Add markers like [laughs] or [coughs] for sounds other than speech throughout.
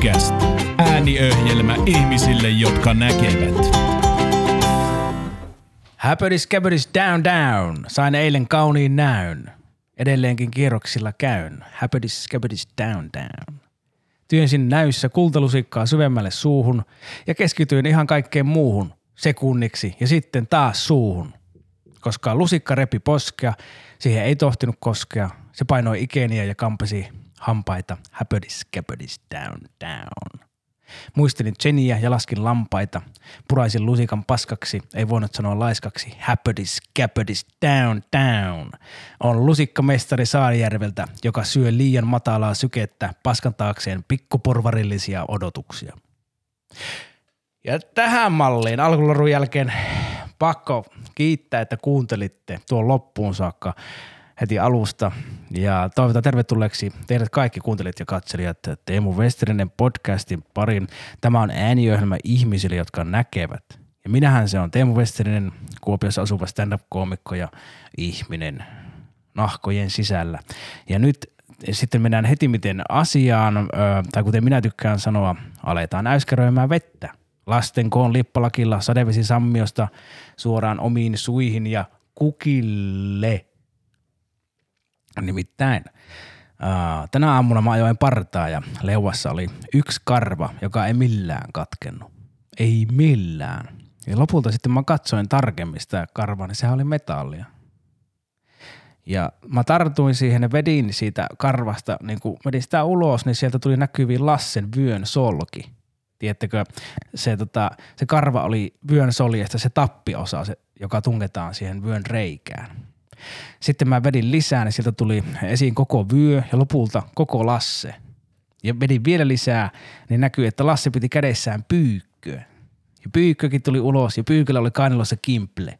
Podcast. Ääniöhjelmä ihmisille, jotka näkevät. Häpödis käpödis down down. Sain eilen kauniin näyn. Edelleenkin kierroksilla käyn. Häpödis käpödis down down. Työnsin näyssä kultalusikkaa syvemmälle suuhun ja keskityin ihan kaikkeen muuhun sekunniksi ja sitten taas suuhun. Koska lusikka repi poskea, siihen ei tohtinut koskea. Se painoi ikeniä ja kampesi hampaita. Häpödis käpödis down down. Muistelin Jenniä ja laskin lampaita. Puraisin lusikan paskaksi, ei voinut sanoa laiskaksi. Häpödis, käpödis, down, down. On lusikkamestari Saarijärveltä, joka syö liian matalaa sykettä paskantaakseen pikkuporvarillisia odotuksia. Ja tähän malliin alkulorun jälkeen pakko kiittää, että kuuntelitte tuon loppuun saakka heti alusta. Ja toivotan tervetulleeksi teidät kaikki kuuntelijat ja katselijat Teemu Westerinen podcastin parin. Tämä on ääniöhjelmä ihmisille, jotka näkevät. Ja minähän se on Teemu Westerinen, Kuopiossa asuva stand-up-koomikko ja ihminen nahkojen sisällä. Ja nyt sitten mennään heti miten asiaan, tai kuten minä tykkään sanoa, aletaan äyskäröimään vettä. Lasten koon lippalakilla sadevesi sammiosta suoraan omiin suihin ja kukille – Nimittäin tänä aamuna mä ajoin partaa ja leuassa oli yksi karva, joka ei millään katkennut. Ei millään. Ja lopulta sitten mä katsoin tarkemmin sitä karvaa, niin sehän oli metallia. Ja mä tartuin siihen ja vedin siitä karvasta, niin kun vedin sitä ulos, niin sieltä tuli näkyviin Lassen vyön solki. Tiedättekö, se, tota, se karva oli vyön soljesta se tappiosa, se, joka tungetaan siihen vyön reikään. Sitten mä vedin lisää, niin sieltä tuli esiin koko vyö ja lopulta koko Lasse. Ja vedin vielä lisää, niin näkyy, että Lasse piti kädessään pyykköä. Ja pyykkökin tuli ulos ja pyyköllä oli kainalossa kimple.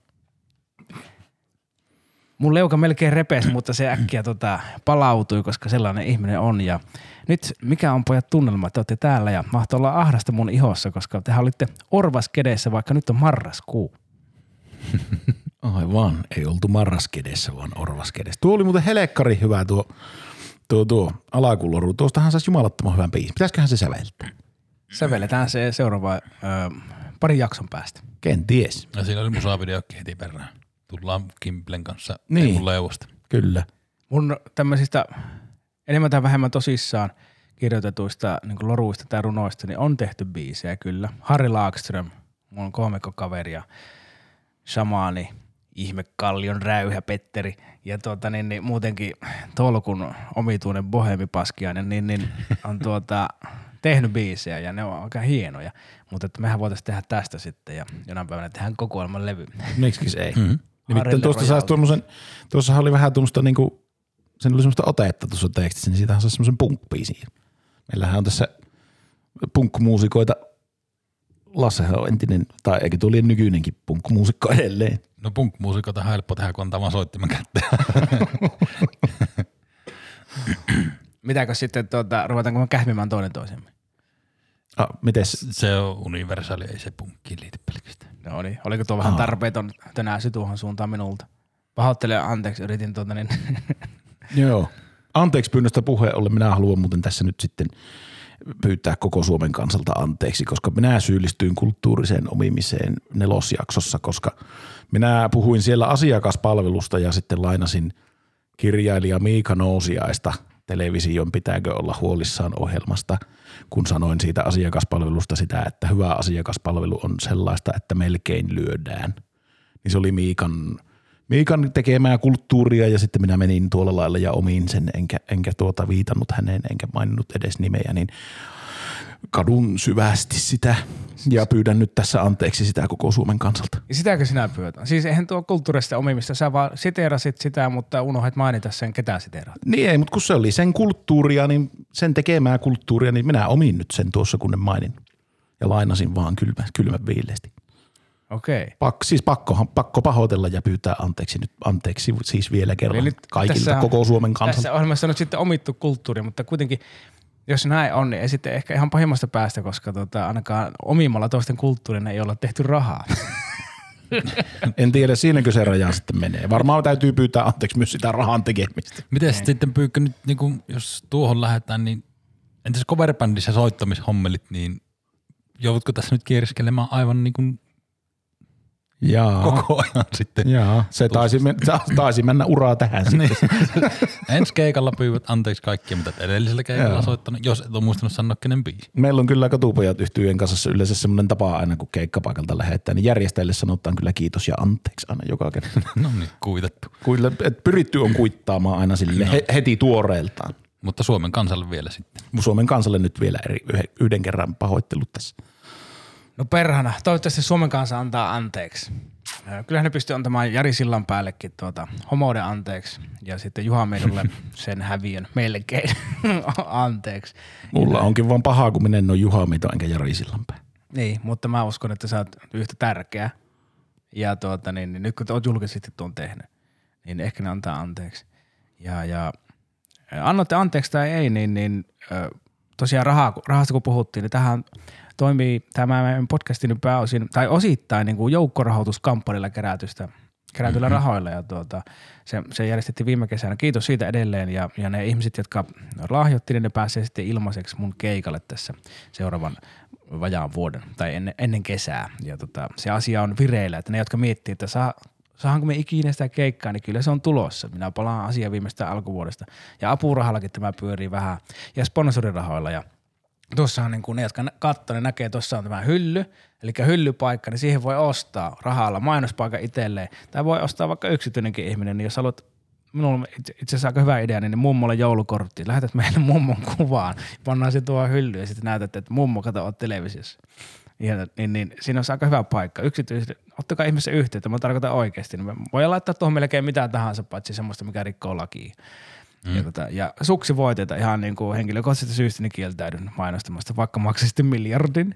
Mun leuka melkein repesi, mutta se äkkiä tota, palautui, koska sellainen ihminen on. Ja nyt mikä on pojat tunnelma, että olette täällä ja mahtoi olla ahdasta mun ihossa, koska tehän olitte orvas kedessä, vaikka nyt on marraskuu. Aivan, ei oltu marraskedessä, vaan orvaskedessä. Tuo oli muuten helekkari hyvä tuo, tuo, tuo alakuloru. Tuostahan saisi jumalattoman hyvän biisin. Pitäisiköhän se säveltää? Sävelletään se seuraava ö, parin jakson päästä. Kenties. Ja siinä oli musavideokki heti perään. Tullaan Kimplen kanssa Niin. niin. leuvosta. Kyllä. Mun tämmöisistä enemmän tai vähemmän tosissaan kirjoitetuista niin loruista tai runoista, niin on tehty biisejä kyllä. Harri Laakström, mun kaveri ja shamaani, ihmekallion räyhä Petteri ja tuota, niin, niin, muutenkin tolkun omituinen bohemipaskiainen, niin, niin on [laughs] tuota, tehnyt biisejä ja ne on aika hienoja. Mutta että mehän voitaisiin tehdä tästä sitten ja jonain päivänä tehdään kokoelman levy. Miksi ei? Mhm. Mm-hmm. Nimittäin tuosta saisi tuommoisen, tuossahan oli vähän tuommoista niinku, sen oli semmoista otetta tuossa tekstissä, niin siitähän saisi semmoisen punk-biisin. Meillähän on tässä punk-muusikoita, Lassehan on entinen, tai eikö tuo liian nykyinenkin punk-muusikko edelleen. No punk-muusikot on helppo tehdä, kun antaa vaan soittimen kätteen. [laughs] Mitäkö sitten, tuota, ruvetaanko me kähmimään toinen toisemme? Ah, mites? Se on universaali, ei se punkkiin liity pelkästään. No niin, oliko tuo vähän tarpeeton tänään tuohon suuntaan minulta? Pahoittelen, anteeksi, yritin tuota niin, Joo. Anteeksi pyynnöstä puheen ollen. Minä haluan muuten tässä nyt sitten pyytää koko Suomen kansalta anteeksi, koska minä syyllistyin kulttuuriseen omimiseen nelosjaksossa, koska minä puhuin siellä asiakaspalvelusta ja sitten lainasin kirjailija Miika Nousiaista television pitääkö olla huolissaan ohjelmasta, kun sanoin siitä asiakaspalvelusta sitä, että hyvä asiakaspalvelu on sellaista, että melkein lyödään. Niin se oli Miikan, Miikan tekemää kulttuuria ja sitten minä menin tuolla lailla ja omiin sen, enkä, enkä tuota viitannut häneen, enkä maininnut edes nimeä, niin kadun syvästi sitä ja pyydän nyt tässä anteeksi sitä koko Suomen kansalta. Ja sitäkö sinä pyötän? Siis eihän tuo kulttuurista omimista, sä vaan siteerasit sitä, mutta unohdit mainita sen, ketä siteeraat. Niin ei, mutta kun se oli sen kulttuuria, niin sen tekemää kulttuuria, niin minä omin nyt sen tuossa, kun ne mainin. Ja lainasin vaan kylmä, kylmän viileesti. Okei. Pak, siis pakko, pakko pahoitella ja pyytää anteeksi nyt, anteeksi siis vielä kerran Eli nyt kaikilta tässä koko Suomen kansalta. Tässä ohjelmassa on nyt sitten omittu kulttuuri, mutta kuitenkin jos näin on, niin ei sitten ehkä ihan pahimmasta päästä, koska tota, ainakaan omimalla toisten kulttuurin ei olla tehty rahaa. [laughs] En tiedä, siinäkö se raja sitten menee. Varmaan täytyy pyytää anteeksi myös sitä rahan tekemistä. Miten sitten Pyykkö nyt, niin kun, jos tuohon lähdetään, niin Entäs coverbändissä soittamishommelit, niin joudutko tässä nyt kieriskelemään aivan niin kuin Jaa. koko ajan sitten? Jaa. Se taisi, men- taisi mennä uraa tähän. Niin. [laughs] Ensi keikalla pyydät anteeksi kaikkia, mitä edellisellä keikalla Joo. soittanut, jos et ole muistanut sanoa kenen biisi. Meillä on kyllä katupojat yhtyjen kanssa yleensä semmoinen tapa aina, kun keikkapaikalta lähettää, niin järjestäjille sanotaan kyllä kiitos ja anteeksi aina joka kerta. [laughs] No niin, kuitattu. Kyllä, et pyritty on kuittaamaan aina sille No. he, heti tuoreeltaan. Mutta Suomen kansalle vielä sitten. Suomen kansalle nyt vielä eri, yhden kerran pahoittelut tässä. No perhana, toivottavasti Suomen kanssa antaa anteeksi. Kyllähän ne pystyy antamaan Jari Sillan päällekin tuota, homouden anteeksi ja sitten Juha Meidolle [laughs] sen häviön melkein [laughs] anteeksi. Mulla onkin vaan pahaa, kun minä en ole Juha Mito enkä Jari Sillanpää. Niin, mutta mä uskon, että sä oot yhtä tärkeä. Ja tuota, niin, niin nyt kun oot julkisesti tuon tehnyt, niin ehkä ne antaa anteeksi. Ja, ja annoitte anteeksi tai ei, niin, niin tosiaan rahaa, rahasta kun puhuttiin, niin tähän toimii tämä meidän podcastin pääosin, tai osittain niin kuin joukkorahoituskampanjalla kerätystä kerätyillä mm-hmm. rahoilla ja tuota, se, se, järjestettiin viime kesänä. Kiitos siitä edelleen ja, ja ne ihmiset, jotka lahjoitti, niin ne pääsee sitten ilmaiseksi mun keikalle tässä seuraavan vajaan vuoden tai ennen, ennen kesää. Ja tota, se asia on vireillä, että ne, jotka miettii, että saa, saahanko me ikinä sitä keikkaa, niin kyllä se on tulossa. Minä palaan asiaan viimeistä alkuvuodesta. Ja apurahallakin tämä pyörii vähän ja sponsorirahoilla ja Tuossahan niin kuin ne, jotka katsoo, ne näkee, tuossa on tämä hylly, eli hyllypaikka, niin siihen voi ostaa rahalla mainospaikan itselleen. Tai voi ostaa vaikka yksityinenkin ihminen, niin jos haluat Minulla on itse asiassa aika hyvä idea, niin mummolle joulukortti. Lähetät meille [laughs] mummon kuvaan, pannaan se tuohon hyllyyn ja sitten näytät, että mummo kato oot televisiossa. Ja, niin, niin, siinä on aika hyvä paikka. Yksityisesti, ottakaa ihmisen yhteyttä, mä tarkoitan oikeasti. Niin voidaan laittaa tuohon melkein mitä tahansa, paitsi semmoista, mikä rikkoo lakia. Mm. Ja, tota, ja suksivoiteita ihan niin kuin henkilökohtaisesta syystä niin kieltäydyn mainostamasta, vaikka maksaisitte miljardin.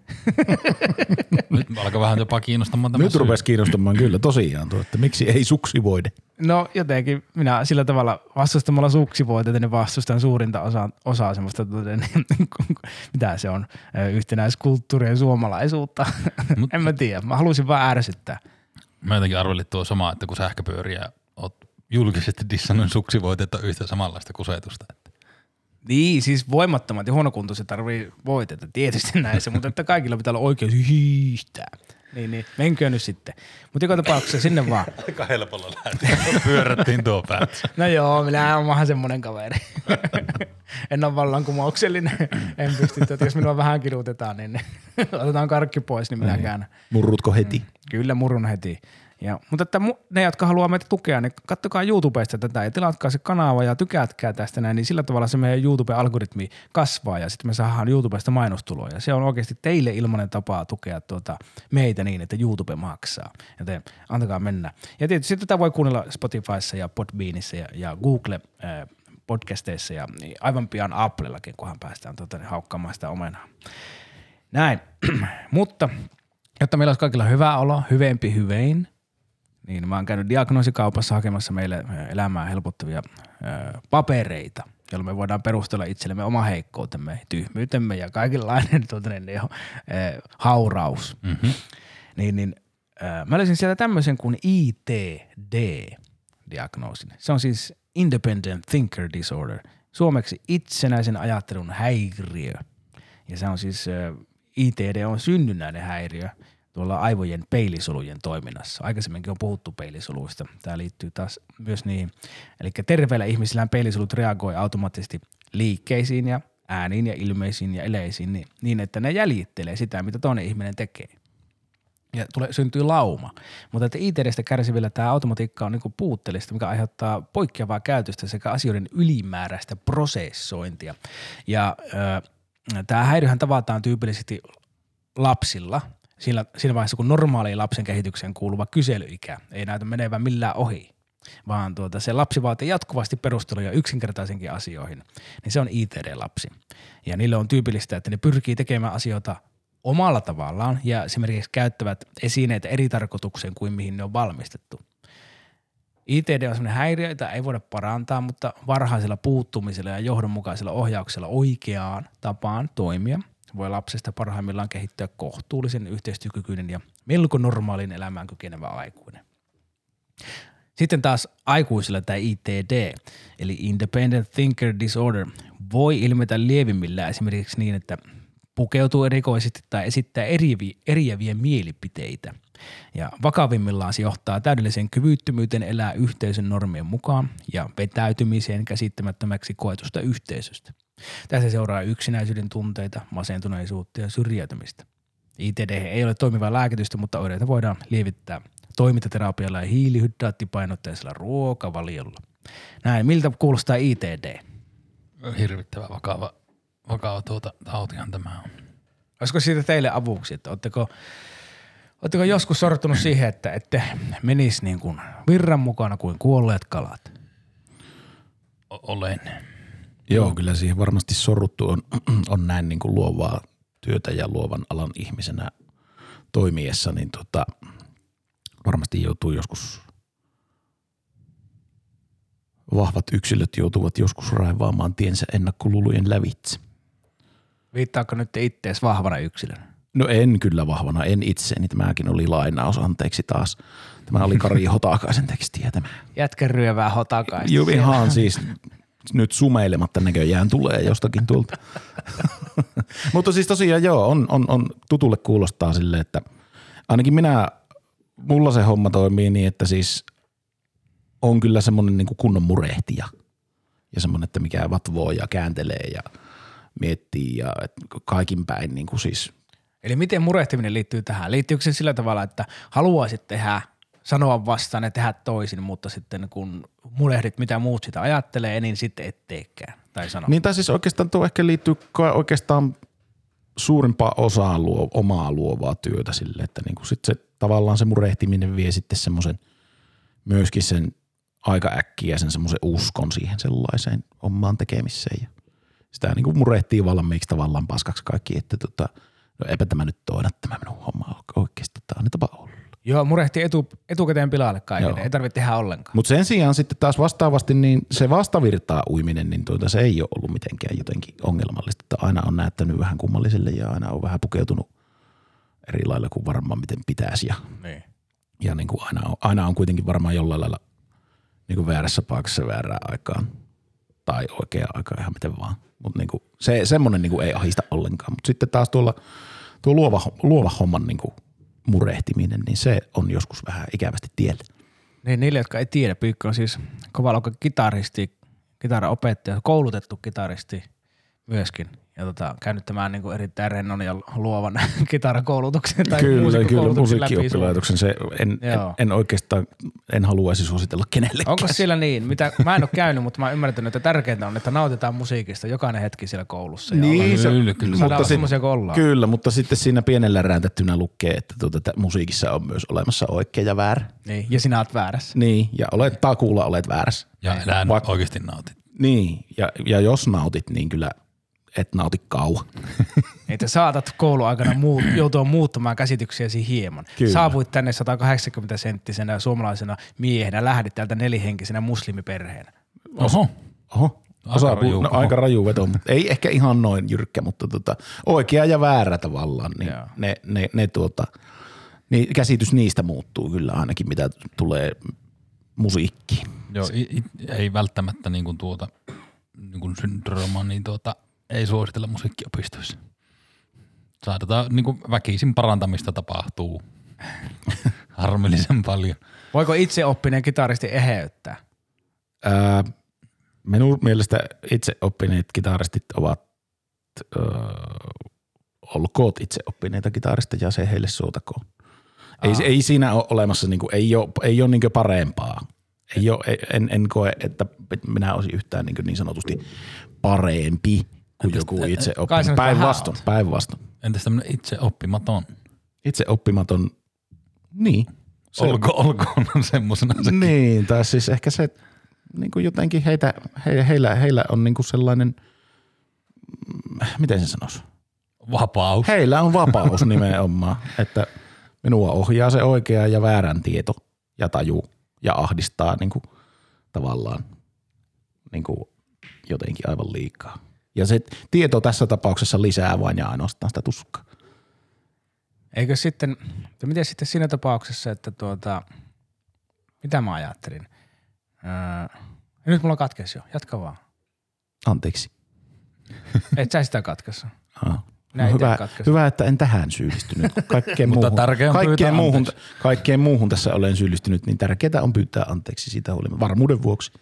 [laughs] Nyt alkaa vähän jopa kiinnostamaan tämä Nyt syy. rupesi kiinnostamaan kyllä tosiaan tuo, että miksi ei suksi voide. No jotenkin minä sillä tavalla vastustamalla suksivoiteita, niin vastustan suurinta osaa, osaa semmoista, tuota, niin, [laughs] mitä se on, yhtenäiskulttuuria ja suomalaisuutta. Mut- [laughs] en mä tiedä, mä halusin vaan ärsyttää. Mä jotenkin arvelin tuo sama, että kun sähköpyöriä oot julkisesti dissannut suksivoitetta yhtä samanlaista kusetusta. Että Niin, siis voimattomat ja huonokuntoiset tarvii voitetta, tietysti [laughs] näissä, mutta että kaikilla pitää olla oikeus hiistää. Niin, niin, menköön nyt sitten. Mutta joka tapauksessa sinne vaan. [laughs] Aika helpolla lähti. [laughs] Pyörättiin tuo päät. No joo, minä olen vähän semmoinen kaveri. en ole vallankumouksellinen. En pysty, että jos minua vähän kidutetaan, niin otetaan karkki pois, niin minä käännän. Murrutko heti? Kyllä murun heti. Ja, mutta että ne, jotka haluaa meitä tukea, niin kattokaa YouTubesta tätä ja tilatkaa se kanava ja tykätkää tästä näin, niin sillä tavalla se meidän YouTube-algoritmi kasvaa ja sitten me saadaan YouTubesta mainostuloja. Se on oikeasti teille ilmainen tapa tukea tuota meitä niin, että YouTube maksaa. Joten antakaa mennä. Ja tietysti tätä voi kuunnella Spotifyssa ja Podbeanissa ja, ja Google äh, podcasteissa ja niin aivan pian Applellakin, kunhan päästään tuota, niin haukkaamaan sitä omenaa. Näin, [clears throat] mutta jotta meillä olisi kaikilla hyvä olo, hyvempi hyvein, niin mä oon käynyt diagnoosikaupassa hakemassa meille ö, elämää helpottavia ö, papereita, jolloin me voidaan perustella itsellemme oma heikkoutemme, tyhmyytemme ja kaikenlainen [laughs] tuota, niin, niin, ö, hauraus. Mm-hmm. Niin, niin ö, mä löysin sieltä tämmöisen kuin ITD-diagnoosin. Se on siis Independent Thinker Disorder, suomeksi itsenäisen ajattelun häiriö. Ja se on siis, ö, ITD on synnynnäinen häiriö tuolla aivojen peilisolujen toiminnassa. Aikaisemminkin on puhuttu peilisoluista. Tämä liittyy taas myös niihin. Eli terveillä ihmisillä peilisolut reagoi automaattisesti liikkeisiin ja ääniin ja ilmeisiin ja eleisiin niin, niin että ne jäljittelee sitä, mitä toinen ihminen tekee ja tulee, syntyy lauma. Mutta että ITDstä kärsivillä tämä automatiikka on niinku puutteellista, mikä aiheuttaa poikkeavaa käytöstä sekä asioiden ylimääräistä prosessointia. Ja tämä häiriöhän tavataan tyypillisesti lapsilla siinä, siinä vaiheessa, kun normaaliin lapsen kehitykseen kuuluva kyselyikä ei näytä menevän millään ohi, vaan tuota, se lapsi vaatii jatkuvasti perusteluja yksinkertaisinkin asioihin, niin se on ITD-lapsi. Ja niille on tyypillistä, että ne pyrkii tekemään asioita omalla tavallaan ja esimerkiksi käyttävät esineitä eri tarkoitukseen kuin mihin ne on valmistettu. ITD on sellainen häiriö, jota ei voida parantaa, mutta varhaisella puuttumisella ja johdonmukaisella ohjauksella oikeaan tapaan toimia voi lapsesta parhaimmillaan kehittyä kohtuullisen yhteistyökykyinen ja melko normaalin elämään kykenevä aikuinen. Sitten taas aikuisilla tämä ITD, eli Independent Thinker Disorder, voi ilmetä lievimmillään esimerkiksi niin, että pukeutuu erikoisesti tai esittää erivi, eriäviä mielipiteitä. Ja vakavimmillaan se johtaa täydelliseen kyvyttömyyteen elää yhteisön normien mukaan ja vetäytymiseen käsittämättömäksi koetusta yhteisöstä. Tässä seuraa yksinäisyyden tunteita, masentuneisuutta ja syrjäytymistä. ITD ei ole toimivaa lääkitystä, mutta oireita voidaan lievittää toimintaterapialla ja hiilihydraattipainotteisella ruokavaliolla. Näin, miltä kuulostaa ITD? Hirvittävä vakava, vakava tuota, tautihan tämä on. Olisiko siitä teille avuksi, että oletteko, oletteko joskus sortunut siihen, että ette menisi niin kuin virran mukana kuin kuolleet kalat? O- olen. Joo, kyllä siihen varmasti sorruttu on, [clears throat] on näin niin kuin luovaa työtä ja luovan alan ihmisenä toimiessa, niin tota, varmasti joutuu joskus, vahvat yksilöt joutuvat joskus raivaamaan tiensä ennakkolulujen lävitse. Viittaako nyt ittees vahvana yksilönä? No en kyllä vahvana, en itseeni. Tämäkin oli lainaus, anteeksi taas. Tämä oli Kari [laughs] Hotakaisen tekstiä tämä. Jätkän ryövää hotakaista. Joo, ihan siis nyt sumeilematta näköjään tulee jostakin tuolta. [laughs] Mutta siis tosiaan joo, on, on, on, tutulle kuulostaa sille, että ainakin minä, mulla se homma toimii niin, että siis on kyllä semmoinen niin kunnon murehtija ja semmoinen, että mikä vatvoo ja kääntelee ja miettii ja kaikin päin niin kuin siis Eli miten murehtiminen liittyy tähän? Liittyykö se sillä tavalla, että haluaisit tehdä, sanoa vastaan ja tehdä toisin, mutta sitten kun murehdit, mitä muut sitä ajattelee, niin sitten et teekään tai sano. Niin tai siis oikeastaan tuo ehkä liittyy oikeastaan suurimpaa osaa luo, omaa luovaa työtä sille, että niin kuin sit se tavallaan se murehtiminen vie sitten semmoisen myöskin sen aika äkkiä sen semmoisen uskon siihen sellaiseen omaan tekemiseen ja sitä niin kuin murehtii valmiiksi tavallaan paskaksi kaikki, että tota, no eipä tämä nyt toida tämä minun homma oikeasti, tämä on tapa olla. Joo, murehti etu, etukäteen pilalle kaiken, Joo. ei tarvitse tehdä ollenkaan. Mutta sen sijaan sitten taas vastaavasti niin se vastavirtaa uiminen, niin tuota, se ei ole ollut mitenkään jotenkin ongelmallista. Että aina on näyttänyt vähän kummalliselle ja aina on vähän pukeutunut eri lailla kuin varmaan miten pitäisi. Ja, Niin. ja niin kuin aina, on, aina on kuitenkin varmaan jollain lailla niin kuin väärässä paikassa väärään aikaan. Tai oikea aika ihan miten vaan. Mutta niin kuin, se, semmoinen niin kuin ei ahista ollenkaan. Mutta sitten taas tuolla, tuo luova, luova homman niin kuin murehtiminen, niin se on joskus vähän ikävästi tiellä. Niin niille, jotka ei tiedä, Pyykkä on siis kovaluokan kitaristi, kitaraopettaja, koulutettu kitaristi myöskin. Ja tota, käynyt tämän niin kuin erittäin rennon ja luovan [laughs] kitarakoulutuksen tai kyllä, kyllä, musiikkioppilaitoksen. Se en, en, Joo. en, oikeastaan, en haluaisi suositella kenellekään. Onko siellä niin? Mitä, mä en ole käynyt, mutta mä ymmärtänyt, että tärkeintä on, että nautitaan musiikista jokainen hetki siellä koulussa. Ja Niin, ollaan- se, Kyllä, kyllä. Saadaan olla sit- semmoisia kuin ollaan. Kyllä, mutta sitten siinä pienellä räätettynä lukee, että tuota, tä- musiikissa on myös olemassa oikea ja väärä. Niin, ja sinä oot väärässä. Niin, ja olet takuulla olet väärässä. Ja elää oikeasti nautit. Niin, ja, ja jos nautit, niin kyllä et nauti kauan. [laughs] Että saatat kouluaikana muu, joutua muuttamaan käsityksiäsi hieman. Kyllä. Saavuit tänne 180-senttisenä suomalaisena miehenä, lähdit täältä nelihenkisenä muslimiperheenä. Oho. Oho, Aika osa, raju. no, aika raju veto, mutta ei ehkä ihan noin jyrkkä, mutta tota, oikea ja väärä tavallaan, niin Joo. ne, ne, ne tuota, niin käsitys niistä muuttuu kyllä ainakin, mitä tulee musiikkiin. Joo, i, i, ei välttämättä niin kuin tuota niin kuin syndrooma, niin tuota, ei suositella musiikkiopistoissa. Saadaan niin kuin väkisin parantamista tapahtuu [laughs] harmillisen paljon. Voiko itse oppinen kitaristi eheyttää? Ää, minun mielestä itse oppineet kitaristit ovat, öö, olkoot itse oppineita kitaristeja ja se heille suotakoon. Ei, ei siinä ole olemassa, niinku, ei ole, ei ole niinku parempaa. Ei ole, en, en koe, että minä olisin yhtään niin, niin sanotusti parempi kuin joku itse vähän Päinvastoin, päinvastoin. Entäs tämmöinen itse oppimaton? Itse oppimaton, niin. Se, Olko, olkoon [laughs] semmoisena se. Niin, tai siis ehkä se, niin kuin jotenkin heitä, he, heillä, heillä on niin kuin sellainen, mm, miten se sanoisi? Vapaus. Heillä on vapaus [laughs] nimenomaan, että minua ohjaa se oikea ja väärän tieto ja taju ja ahdistaa niin kuin, tavallaan niin kuin, jotenkin aivan liikaa. Ja se tieto tässä tapauksessa lisää vain ja ainoastaan sitä tuskaa. Eikö sitten, miten sitten siinä tapauksessa, että tuota, mitä mä ajattelin? Öö, nyt mulla katkesi jo, jatka vaan. Anteeksi. [laughs] Et sä sitä. Ah. Minä No hyvä, hyvä, että en tähän syyllistynyt. [laughs] Kaikkeen Mutta muuhun, kaikkeen, pyytää muuhun, kaikkeen muuhun tässä olen syyllistynyt, niin tärkeää on pyytää anteeksi siitä huolimatta. Varmuuden vuoksi.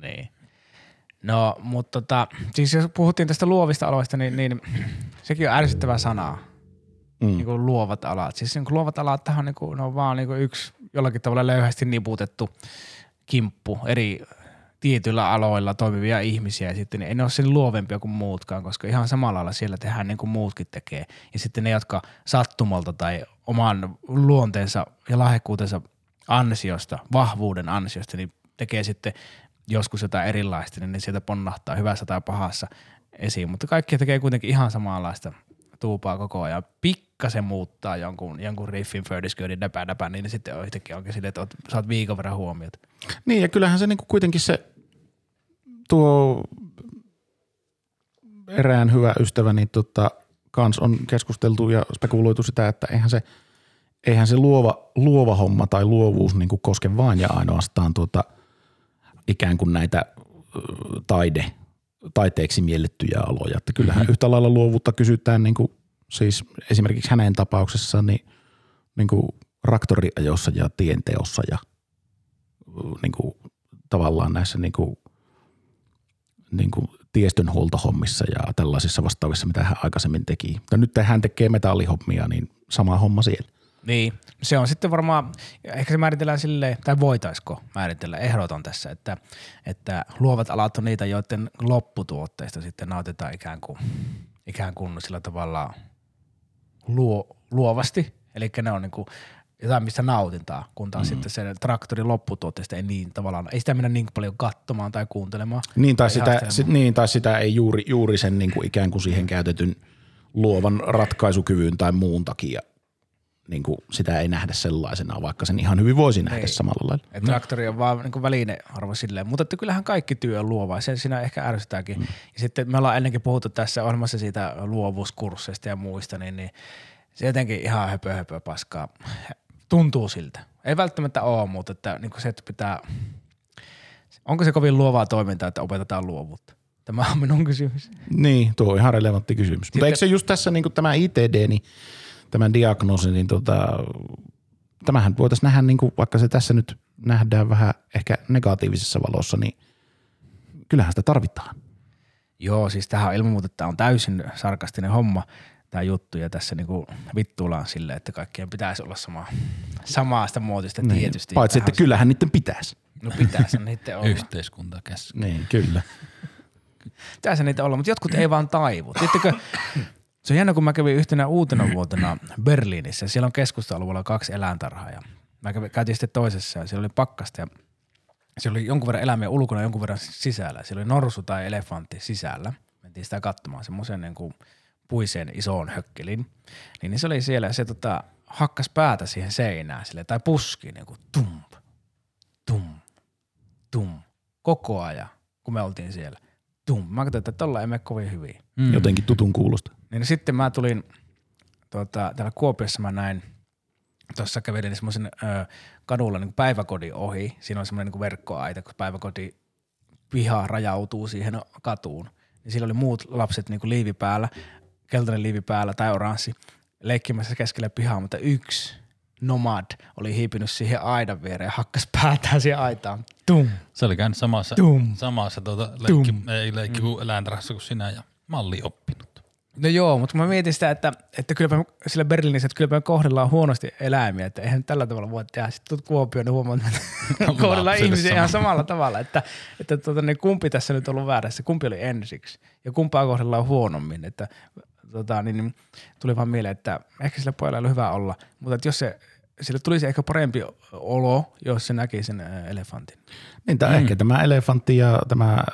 Niin. No, mutta tota, siis jos puhuttiin tästä luovista aloista, niin, niin sekin on ärsyttävä sana, Mm. niin kuin luovat alat. Siis niin kuin luovat alat on, niin kuin, ne on vaan niin kuin yksi jollakin tavalla löyhästi niputettu kimppu eri tietyillä aloilla toimivia ihmisiä ja sitten ei ne ole sen luovempia kuin muutkaan, koska ihan samalla lailla siellä tehdään niin kuin muutkin tekee. Ja sitten ne, jotka sattumalta tai oman luonteensa ja lahjakkuutensa ansiosta, vahvuuden ansiosta, niin tekee sitten joskus jotain erilaista, niin sieltä ponnahtaa hyvässä tai pahassa esiin. Mutta kaikki tekee kuitenkin ihan samanlaista tuupaa koko ajan. Pikkasen muuttaa jonkun, jonkun riffin, fördisköydin, däpä, däpä, niin sitten on yhtäkkiä onkin silleen, että oot, saat viikon verran huomiota. Niin ja kyllähän se niinku kuitenkin se tuo erään hyvä ystävä, niin tota, kans on keskusteltu ja spekuloitu sitä, että eihän se, eihän se luova, luova homma tai luovuus niinku koske vain ja ainoastaan tuota, ikään kuin näitä taide, taiteeksi miellettyjä aloja. Että kyllähän mm-hmm. yhtä lailla luovuutta kysytään niin kuin, siis esimerkiksi hänen tapauksessaan niin, niin kuin traktoriajossa ja tienteossa ja niin kuin, tavallaan näissä niin kuin, niin kuin tiestönhuoltohommissa ja tällaisissa vastaavissa, mitä hän aikaisemmin teki. Ja nyt hän tekee metallihommia, niin sama homma siellä. Niin, se on sitten varmaan, ehkä se määritellään silleen, tai voitaisiko määritellä, ehdoton tässä, että, että luovat alat on niitä, joiden lopputuotteista sitten nautitaan ikään kuin, ikään kuin sillä tavalla luo, luovasti, eli ne on niin kuin jotain, mistä nautintaa, kun taas mm. sitten se traktorin lopputuotteista ei niin tavallaan, ei sitä mennä niin paljon katsomaan tai kuuntelemaan. Niin tai, tai sitä, sit, niin, tai sitä ei juuri, juuri sen niin kuin ikään kuin siihen käytetyn luovan ratkaisukyvyn tai muun takia niin kuin sitä ei nähdä sellaisena, vaikka sen ihan hyvin voisi nähdä Ei. samalla lailla. Et traktori on vaan niin välinearvo silleen, mutta että kyllähän kaikki työ on luovaa, se siinä ehkä ärsyttääkin. Mm. Ja sitten me ollaan ennenkin puhuttu tässä ohjelmassa siitä luovuuskursseista ja muista, niin, niin se jotenkin ihan höpö höpö paskaa. Tuntuu siltä. Ei välttämättä ole, mutta että, niin kuin se, että pitää, onko se kovin luovaa toimintaa, että opetetaan luovuutta? Tämä on minun kysymys. Niin, tuo on ihan relevantti kysymys. Mutta Sitten- eikö se just tässä niin kuin tämä ITD, niin tämän diagnoosi, niin tota, tämähän voitaisiin nähdä, niin kuin, vaikka se tässä nyt nähdään vähän ehkä negatiivisessa valossa, niin kyllähän sitä tarvitaan. Joo, siis tähän ilman muuta, että tämä on täysin sarkastinen homma, tämä juttu, ja tässä niinku vittuillaan silleen, että kaikkien pitäisi olla sama, samaa sitä muotista Niin. tietysti. Paitsi, että kyllähän niiden pitäisi. No pitäisi niitä [laughs] olla. Yhteiskunta käs. Niin, kyllä. Pitäisi niitä olla, mutta jotkut ei vaan taivu. Tiedättekö, [laughs] se on jännä, kun mä kävin yhtenä uutena vuotena Berliinissä. Siellä on keskusta-alueella kaksi eläintarhaa ja mä kävin, käytiin sitten toisessa ja siellä oli pakkasta ja siellä oli jonkun verran eläimiä ulkona jonkun verran sisällä. Siellä oli norsu tai elefantti sisällä. Mentiin sitä katsomaan semmoisen niin kuin puiseen isoon hökkelin. Niin, niin se oli siellä ja se tota, hakkas päätä siihen seinään sille, tai puski niin kuin tum, tum, tum, koko ajan, kun me oltiin siellä. Tum. Mä katsoin, että tolla ei mene kovin hyvin. Mm. Jotenkin tutun kuulosta. Niin sitten mä tulin, tuota, täällä Kuopiossa mä näin, tuossa kävelin semmoisen kadulla niin päiväkodin ohi. Siinä on semmoinen niin verkkoaita, kun päiväkoti piha rajautuu siihen katuun. Niin siellä oli muut lapset niin kuin liivi päällä, keltainen liivi päällä tai oranssi, leikkimässä keskellä pihaa, mutta yksi nomad oli hiipinyt siihen aidan viereen ja hakkas päätään siihen aitaan. Tum. Se oli käynyt samassa, Tum. samassa tuota leikki, Tum. ei leikki kuin eläintarhassa kuin sinä ja malli oppinut. No joo, mutta mä mietin sitä, että, että kylläpä me- sillä Berliinissä, että kylläpä me kohdellaan huonosti eläimiä, että eihän tällä tavalla voi tehdä. Sitten tulet Kuopioon, niin huomaat, että [laughs] kohdellaan ihmisiä ihan sama. samalla tavalla, että, että tuota, niin kumpi tässä nyt on ollut väärässä, kumpi oli ensiksi ja kumpaa kohdellaan huonommin, että tota, niin, niin, tuli vaan mieleen, että ehkä sillä pojalla ole hyvä olla, mutta että jos se, sille tulisi ehkä parempi olo, jos se näki sen elefantin. Niin, tämä, mm. ehkä tämä elefantti ja tämä,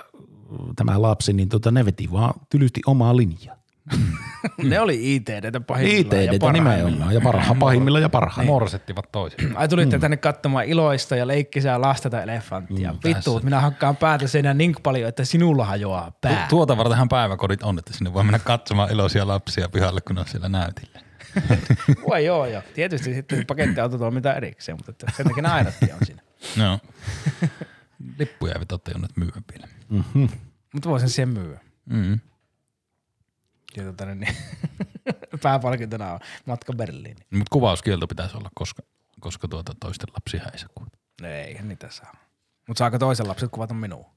tämä lapsi, niin tota, ne veti vaan tylysti omaa linjaa. [laughs] ne oli ITD pahimmillaan ITD ja parhaimmillaan. nimenomaan ja parha, pahimmilla ja parhailla. Morsettivat toisin. Ai tulitte mm. tänne katsomaan iloista ja leikkisää lasta tai elefanttia. Mm, Vittu, tässä. minä hakkaan päätä seinään niin paljon, että sinulla hajoaa pää. Tu- tuota vartenhan päiväkodit on, että sinne voi mennä katsomaan iloisia lapsia pihalle, kun on siellä näytillä. [laughs] Voi joo joo. Tietysti sitten pakettiauto tuo mitä erikseen, mutta että sen takia ainatkin on siinä. [laughs] No. Lippuja eivät ole tajunneet myyä vielä. Mutta voisin siihen myyä. Mm. Ja tota, niin, niin, [laughs] pääpalkintona on matka Berliiniin. Mutta kuvauskielto pitäisi olla, koska, koska tuota toisten lapsia ei saa kuvata. No eihän niitä saa. Mutta saako toisen lapset kuvata minua?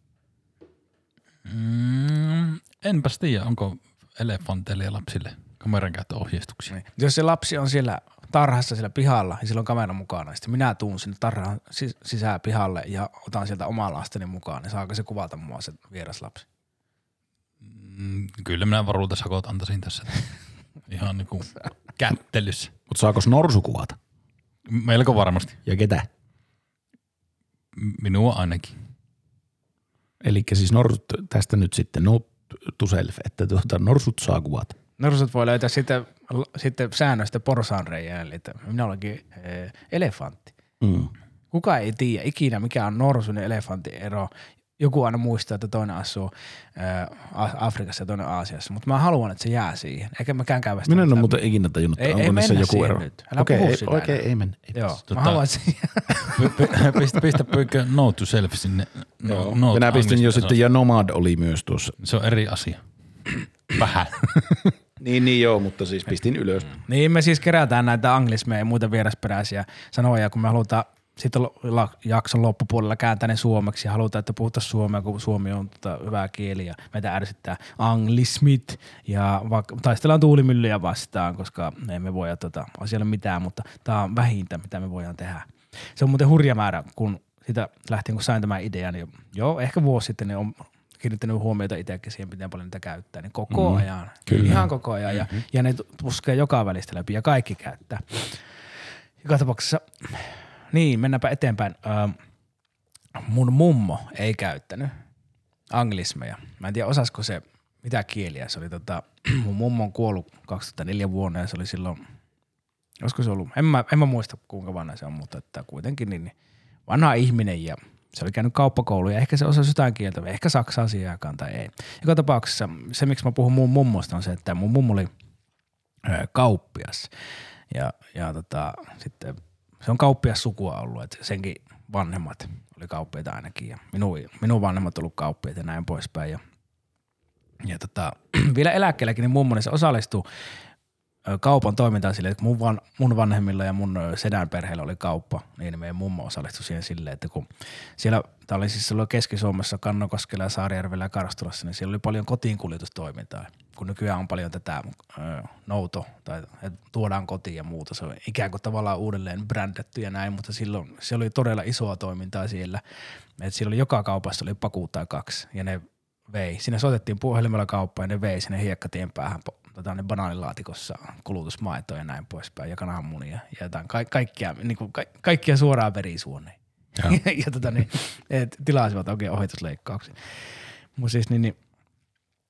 Mm, enpäs tiedä, onko elefanteille ja lapsille kameran käyttöohjeistuksia. Niin. Jos se lapsi on siellä tarhassa siellä pihalla ja sillä on kamera mukana, niin sitten minä tuun sinne tarhaan sis- sisään pihalle ja otan sieltä omaa lasteni mukaan, niin saako se kuvata mua se vieras lapsi? Mm, kyllä minä varuutasakot antaisin tässä. [laughs] Ihan niinku kättelyssä. Mutta saako norsu kuvata? Melko varmasti. Ja ketä? Minua ainakin. Eli siis norsut tästä nyt sitten, no to self, että tuota, norsut saa kuvata. Norsut voi löytää sitten, sitten säännöistä porsaanreijää, eli että minä olenkin eh, elefantti. Mm. Kuka ei tiedä ikinä, mikä on norsun ja elefantin ero. Joku aina muistaa, että toinen asuu ää, Afrikassa ja toinen Aasiassa, mutta mä haluan, että se jää siihen. Eikä mäkään käy Minä en ole muuten ikinä tajunnut, Ei- onko niissä joku siihen ero. nyt. Älä Okei, puhu ei, sitä enää. ei mennä. Ei Joo. Tota- mä haluan, py- pistä, pistä pyykkö no to self sinne. No, no Minä pistin jo sitten, ja Nomad oli myös tuossa. Se on eri asia. [clears throat] Vähän. [laughs] Niin, niin joo, mutta siis pistin ylös. Niin me siis kerätään näitä anglismeja ja muita vierasperäisiä sanoja, kun me halutaan sitten jakson loppupuolella kääntää ne suomeksi ja halutaan, että puhutaan suomea, kun suomi on tota hyvä kieli ja meitä ärsyttää anglismit ja vaikka taistellaan tuulimyllyjä vastaan, koska me emme voi tota, asialle mitään, mutta tämä on vähintä, mitä me voidaan tehdä. Se on muuten hurja määrä, kun sitä lähtien, kun sain tämän idean, niin joo, ehkä vuosi sitten niin on kiinnittänyt huomiota itsekin siihen, miten paljon niitä käyttää, niin koko mm, ajan, kyllä. ihan koko ajan, ja, mm-hmm. ja ne puskee joka välistä läpi, ja kaikki käyttää. Joka tapauksessa, niin, mennäänpä eteenpäin. Ö, mun mummo ei käyttänyt anglismeja. Mä en tiedä, osasko se mitä kieliä. Se oli tota, [clears throat] mun mummo on kuollut 2004 vuonna ja se oli silloin, olisiko se ollut, en mä, en mä muista kuinka vanha se on, mutta että kuitenkin niin, niin vanha ihminen ja se oli käynyt kauppakouluun ja ehkä se osasi jotain kieltä, ehkä saksaa siihen aikaan tai ei. Joka tapauksessa se, miksi mä puhun mun mummosta on se, että mun mummo oli kauppias ja, ja tota, sitten se on kauppias sukua ollut, että senkin vanhemmat oli kauppiaita ainakin ja minun, minun vanhemmat ollut kauppiaita ja näin poispäin. Ja, ja tota, [clears throat] vielä eläkkeelläkin niin mummoni se osallistui ö, kaupan toimintaan silleen, että mun, van, mun vanhemmilla ja mun sedän perheellä oli kauppa, niin meidän mummo osallistui siihen silleen, että kun siellä, tämä oli siis silloin Keski-Suomessa, Kannokoskella Saarijärvellä ja Karstulassa, niin siellä oli paljon kotiinkuljetustoimintaa. Kun nykyään on paljon tätä ö, nouto tai että tuodaan kotiin ja muuta, se on ikään kuin tavallaan uudelleen brändätty ja näin, mutta silloin se oli todella isoa toimintaa siellä. Et siellä oli joka kaupassa oli paku tai kaksi ja ne vei. Sinne soitettiin puhelimella kauppaan ja ne vei sinne hiekkatien päähän tota, ne banaanilaatikossa kulutusmaitoa ja näin poispäin ja kananmunia ja jotain ka- kaikkia, niin kuin, ka- kaikkia suoraan verisuoneen. Ja, [laughs] ja tota, niin, et, tilasivat oikein ohitusleikkauksia. Mut siis, niin, niin,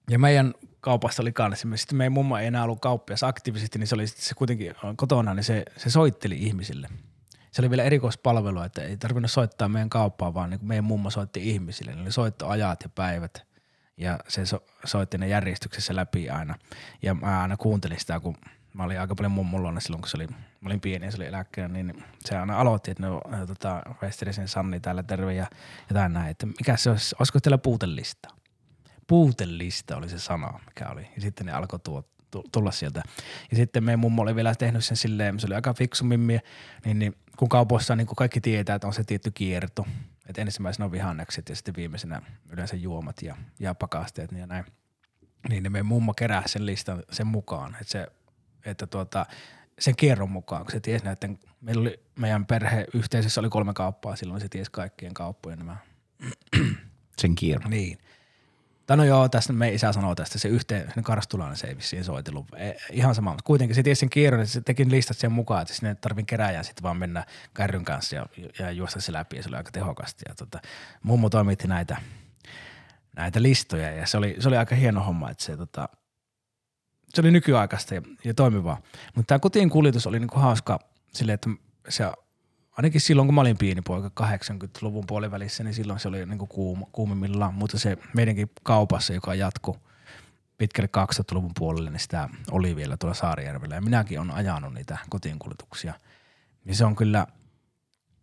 ja meidän kaupassa oli kanssa, sitten meidän mummo ei enää ollut kauppias aktiivisesti, niin se oli se kuitenkin kotona, niin se, se soitteli ihmisille. Se oli vielä erikoispalvelu, että ei tarvinnut soittaa meidän kauppaan, vaan niin meidän mummo soitti ihmisille. Ne oli soittoajat ja päivät ja se so, soitti ne järjestyksessä läpi aina. Ja mä aina kuuntelin sitä, kun mä olin aika paljon mummun luona silloin, kun se oli, mä olin pieni ja se oli eläkkeellä, niin se aina aloitti, että no, tota, Westerisen Sanni täällä terve ja jotain näin, että mikä se olisi, olisiko teillä puutelista? Puutelista oli se sana, mikä oli. Ja sitten ne alkoi tuo, tu- tulla sieltä. Ja sitten meidän mummo oli vielä tehnyt sen silleen, se oli aika fiksu mimmi, niin, niin kun kaupoissa niin kun kaikki tietää, että on se tietty kierto, että ensimmäisenä on vihannekset ja sitten viimeisenä yleensä juomat ja, ja pakasteet ja näin. Niin ne meidän mummo kerää sen listan sen mukaan, että, se, että tuota, sen kierron mukaan, kun se tiesi näiden, meillä oli meidän perhe yhteisössä oli kolme kauppaa, silloin se tiesi kaikkien kauppojen nämä Sen kierron. niin. Tai no joo, tästä meidän isä sanoo tästä, se yhteen, sen karstulainen se ei vissiin soitellut. E, ihan sama, mutta kuitenkin se tiesi sen kierron, että se teki listat sen mukaan, että sinne ei tarvitse kerääjän sitten vaan mennä kärryn kanssa ja, ja juosta se läpi ja se oli aika tehokasta. Ja tota, mummo toimitti näitä, näitä listoja ja se oli, se oli aika hieno homma, että se, tota, se oli nykyaikaista ja, ja toimivaa. Mutta tämä kotiin kuljetus oli niinku hauska silleen, että se ainakin silloin, kun mä olin pieni poika 80-luvun puolivälissä, niin silloin se oli niin kuin kuum, kuumimmillaan, mutta se meidänkin kaupassa, joka jatkui pitkälle 2000-luvun puolelle, niin sitä oli vielä tuolla Saarijärvellä ja minäkin olen ajanut niitä kotiinkuljetuksia. Ja se on kyllä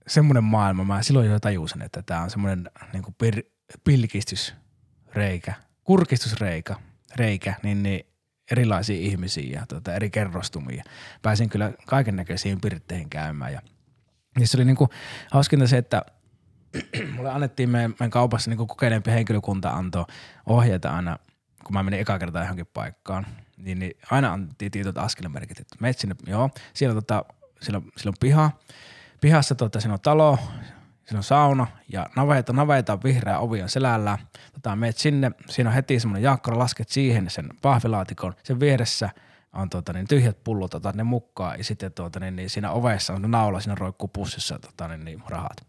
semmoinen maailma, mä silloin jo tajusin, että tämä on semmoinen niin pir, pilkistysreikä kurkistusreikä, reikä, niin, niin erilaisia ihmisiä ja tota, eri kerrostumia. Pääsin kyllä kaiken näköisiin pirtteihin käymään ja niissä oli niinku hauskinta se, että [clears throat] mulle annettiin meidän, meidän kaupassa niinku kokeilempi henkilökunta antoi ohjeita aina, kun mä menin eka kertaa johonkin paikkaan, niin, niin aina annettiin tietyt askelmerkit, että menet sinne, joo, siellä, tota, siellä, siellä on piha, pihassa tota, siinä on talo, siinä on sauna ja naveta, naveta on vihreä ovi on selällä. Tota, meet sinne, siinä on heti semmoinen jaakkara, lasket siihen sen pahvilaatikon, sen vieressä on tota, niin tyhjät pullot, otat ne mukaan ja sitten tota, niin, niin siinä ovessa on naula, siinä roikkuu pussissa tota, niin, niin, rahat.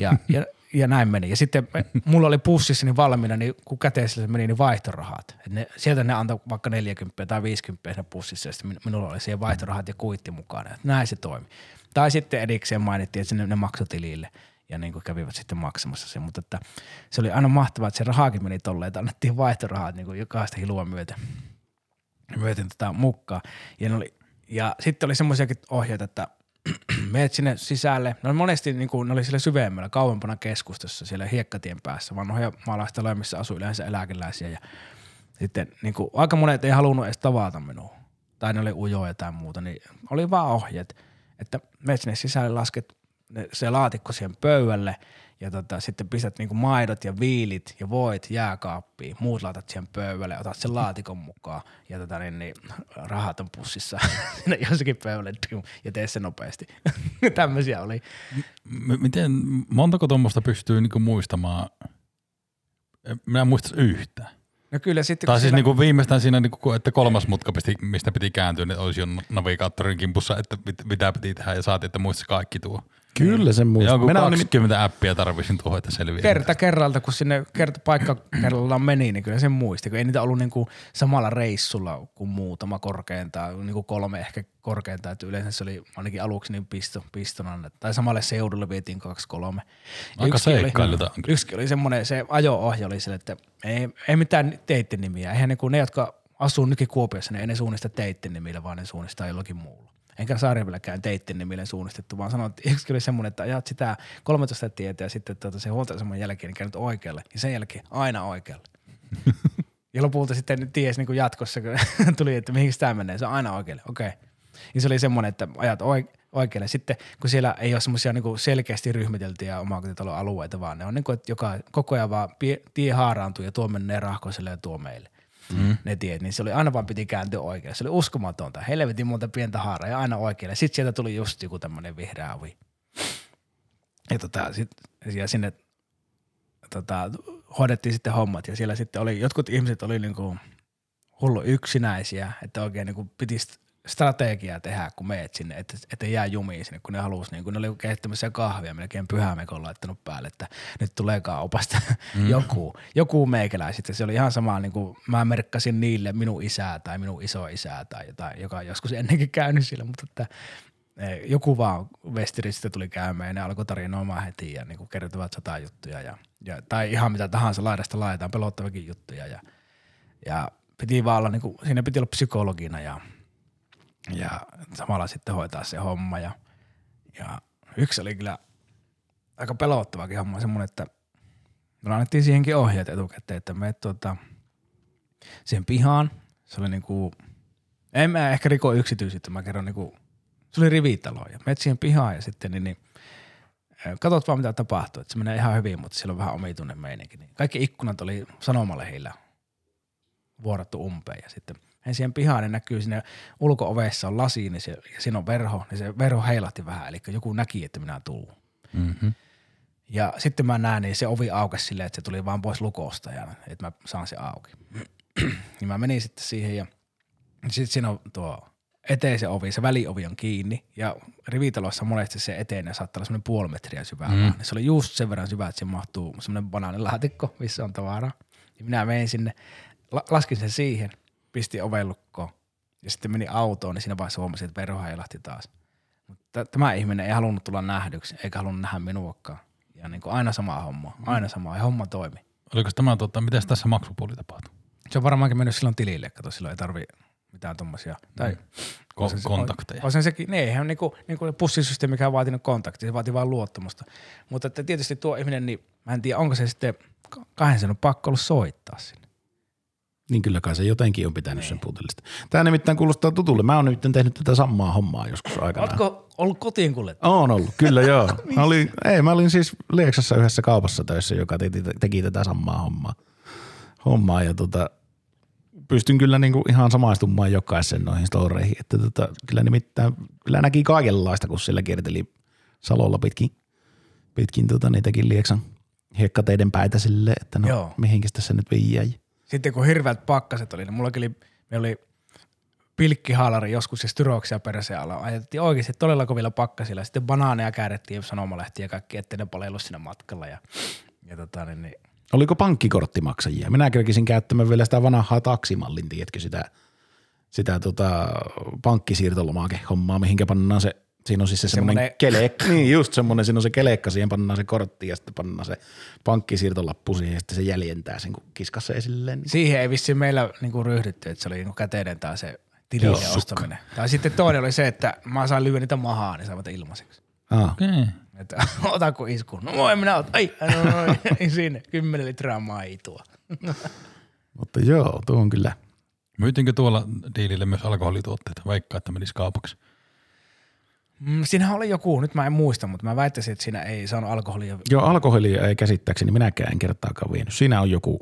Ja, ja, ja näin meni. Ja sitten mulla oli pussissa niin valmiina, niin kun käteisellä meni, niin vaihtorahat. Et ne, sieltä ne antoi vaikka 40 tai 50 siinä pussissa, ja sitten min- minulla oli siihen vaihtorahat ja kuitti mukana. Et näin se toimi. Tai sitten erikseen mainittiin, että sinne ne maksoi tilille ja niin kuin kävivät sitten maksamassa sen. Mutta että se oli aina mahtavaa, että se rahakin meni tolleen, että annettiin vaihtorahat niin kuin jokaista hilua myöten, myöten tota mukaan. Ja, oli, ja sitten oli semmoisiakin ohjeita, että [clears throat] meet sinne sisälle. No monesti niin kuin, ne oli siellä syvemmällä, kauempana keskustassa, siellä hiekkatien päässä, vanhoja maalaistaloja, missä asui yleensä eläkeläisiä. Ja sitten niin kuin, aika monet ei halunnut edes tavata minua. Tai ne oli ujoja tai muuta, niin oli vaan ohjeet, että meet sinne sisälle, lasket ne, se laatikko siihen pöydälle ja tota, sitten pistät niinku maidot ja viilit ja voit jääkaappiin. Muut laitat siihen pöydälle, otat sen laatikon mukaan ja tota, niin, niin, rahat on pussissa [laughs] jossakin pöydälle ja tee se nopeasti. [laughs] Tämmöisiä oli. M- miten, montako tuommoista pystyy niinku muistamaan? Minä en muista yhtään. No kyllä sitten Tai siis siellä- niinku viimeistään siinä, niinku, että kolmas mutka, piti, mistä piti kääntyä, niin olisi jo navigaattorin kimpussa, että mit, mitä piti tehdä ja saatiin, että muista kaikki tuo. Kyllä sen muistaa. Joku Minä olen 20 appia tarvisin tuohon, että selviää. kerta kerralta, kun sinne kerta paikka kerrallaan meni, niin kyllä sen muisti, kun ei niitä ollut niinku samalla reissulla kuin muutama korkeintaan, niinku kolme ehkä korkeintaan, että yleensä se oli ainakin aluksi niin pisto, pistona, tai samalle seudulle vietiin kaksi kolme. Ja Aika oli- kyllä. Yksikin oli semmoinen, se ajo-ohje oli sille, että ei, ei mitään teitten nimiä, eihän ne, kun ne, jotka asuu nykin Kuopiossa, niin ei ne suunnista teitten nimillä, vaan ne suunnistaa jollakin muulla. Enkä Saarijärvelläkään teitten nimille suunnistettu, vaan sanoin, että yksikin oli semmoinen, että ajat sitä 13 tietä ja sitten tuota, se huoltoaseman jälkeen niin käynyt oikealle ja sen jälkeen aina oikealle. [laughs] ja lopulta sitten ties niin kuin jatkossa, kun [laughs] tuli, että mihin tämä menee, se on aina oikealle, okei. Okay. Ja se oli semmoinen, että ajat oi- oikealle. Sitten kun siellä ei ole semmoisia niin selkeästi ryhmiteltyjä omakotitalon alueita, vaan ne on niin kuin, että joka, koko ajan vaan pie, tie haaraantuu ja tuo menee rahkoiselle ja tuo meille. Mm. Ne tiet, niin se oli aina vaan piti kääntyä oikealle. Se oli uskomatonta. Helvetin monta pientä haaraa ja aina oikealle. Sitten sieltä tuli just joku tämmöinen vihreä ovi. Ja, tota, sit, ja sinne tota, hoidettiin sitten hommat ja siellä sitten oli, jotkut ihmiset oli niinku hullu yksinäisiä, että oikein niinku piti strategiaa tehdä, kun meet sinne, että, että jää jumiin sinne, kun ne halusi, niin kun ne oli kehittämässä kahvia, melkein pyhämekon laittanut päälle, että nyt tulee kaupasta mm. [laughs] joku, joku meikäläiset, se oli ihan sama, niin kuin mä merkkasin niille minun isää tai minun isoisää tai jotain, joka on joskus ennenkin käynyt siellä, mutta että eh, joku vaan Westeristä tuli käymään ja ne alkoi tarinoimaan heti ja niin kuin kertovat sata juttuja ja, ja, tai ihan mitä tahansa laidasta laitaan, pelottavakin juttuja ja, ja piti vaan olla, niin kuin, siinä piti olla psykologina ja, ja samalla sitten hoitaa se homma. Ja, ja yksi oli kyllä aika pelottavakin homma, semmoinen, että me annettiin siihenkin ohjeet etukäteen, että me tuota, siihen pihaan, se oli niinku, en mä ehkä riko yksityisyyttä, mä kerron niinku, se oli rivitalo. Ja menet siihen pihaan ja sitten niin, niin ö, katsot vaan mitä tapahtuu, että se menee ihan hyvin, mutta siellä on vähän omituinen meininki. Niin kaikki ikkunat oli sanomalehillä vuorattu umpeen ja sitten en siihen pihaan, niin näkyy sinne ulko-ovessa on lasi niin se, ja siinä on verho, niin se verho heilahti vähän, eli joku näki, että minä tuun. Mm-hmm. Ja sitten mä näen, niin se ovi aukesi silleen, että se tuli vaan pois lukosta ja että mä saan se auki. [clears throat] niin mä menin sitten siihen ja sitten siinä on tuo eteisen ovi, se väliovi on kiinni ja rivitalossa monesti se eteinen saattaa olla semmoinen puoli metriä syvää mm. Niin se oli just sen verran syvä, että siinä mahtuu semmoinen banaanilaatikko, missä on tavaraa. Ja minä menin sinne, la- laskin sen siihen, pistin oven lukkoon ja sitten meni autoon, niin siinä vaiheessa huomasin, että vero heilahti taas. Mutta tämä ihminen ei halunnut tulla nähdyksi, eikä halunnut nähdä minuakaan. Ja niin kuin aina sama homma, aina sama, ja homma toimi. Oliko tämä, tota, miten tässä maksupuoli tapahtui? Se on varmaankin mennyt silloin tilille, kato silloin ei tarvi mitään tommosia. Tai Ko- se- kontakteja. On sen sekin, ne eihän niinku, niinku pussisysteemi, mikä on vaatinut kontaktia, se vaatii vaan luottamusta. Mutta että tietysti tuo ihminen, niin mä en tiedä, onko se sitten kahden sen on pakko ollut soittaa sinne. Niin kyllä kai se jotenkin on pitänyt sen puutellista. Tämä nimittäin kuulostaa tutulle. Mä oon nimittäin tehnyt tätä samaa hommaa joskus aikana. Oletko ollut kotiin kuljettaja? On ollut, kyllä joo. [laughs] Mä olin, ei, mä olin siis Lieksassa yhdessä kaupassa töissä, joka teki, teki tätä samaa hommaa. hommaa ja tota, pystyn kyllä niinku ihan samaistumaan jokaisen noihin storeihin. Että tota, kyllä nimittäin, kyllä näki kaikenlaista, kun siellä kierteli Salolla pitkin, pitkin tota, niitäkin Lieksan hiekkateiden päitä silleen, että no Joo. mihinkäs tässä nyt viiää. Sitten kun hirveät pakkaset oli, niin mulla oli, me oli pilkkihaalari joskus ja styroksia perseen alla. Ajatettiin oikeasti todella kovilla pakkasilla. Sitten banaaneja käärettiin sanomalehtiä ja kaikki, ettei ne palelu siinä matkalla. Ja, ja tota, niin, niin, Oliko pankkikorttimaksajia? Minä kerkisin käyttämään vielä sitä vanhaa taksimallin, tiedätkö sitä, sitä tota, pankkisiirtolomake-hommaa, mihinkä pannaan se, siinä on siis se semmoinen Semmonen- kelekka, [laughs] niin just semmoinen, siinä on se kelekka, siihen pannaan se kortti ja sitten pannaan se pankkisiirtolappu siihen ja sitten se jäljentää sen, kun kiskassa esilleen. Niin. siihen ei vissiin meillä niinku ryhdytty, että se oli niinku käteinen tai se tilille Joo, ostaminen. Tai sitten toinen oli se, että mä saan lyödä niitä mahaa, niin saavat ilmaiseksi. Ah, Okei. Että [laughs] otanko isku? No voi minä ota. Ai, no, no, no, [laughs] niin sinne. 10 litraa maitoa. mutta joo, tuo on kyllä. Myytiinkö tuolla diilille myös alkoholituotteita, vaikka että menisi kaupaksi? Mm, siinähän oli joku, nyt mä en muista, mutta mä väittäisin, että siinä ei saanut alkoholia. Joo, alkoholia ei käsittääkseni minäkään en kertaakaan vienyt. Siinä on joku,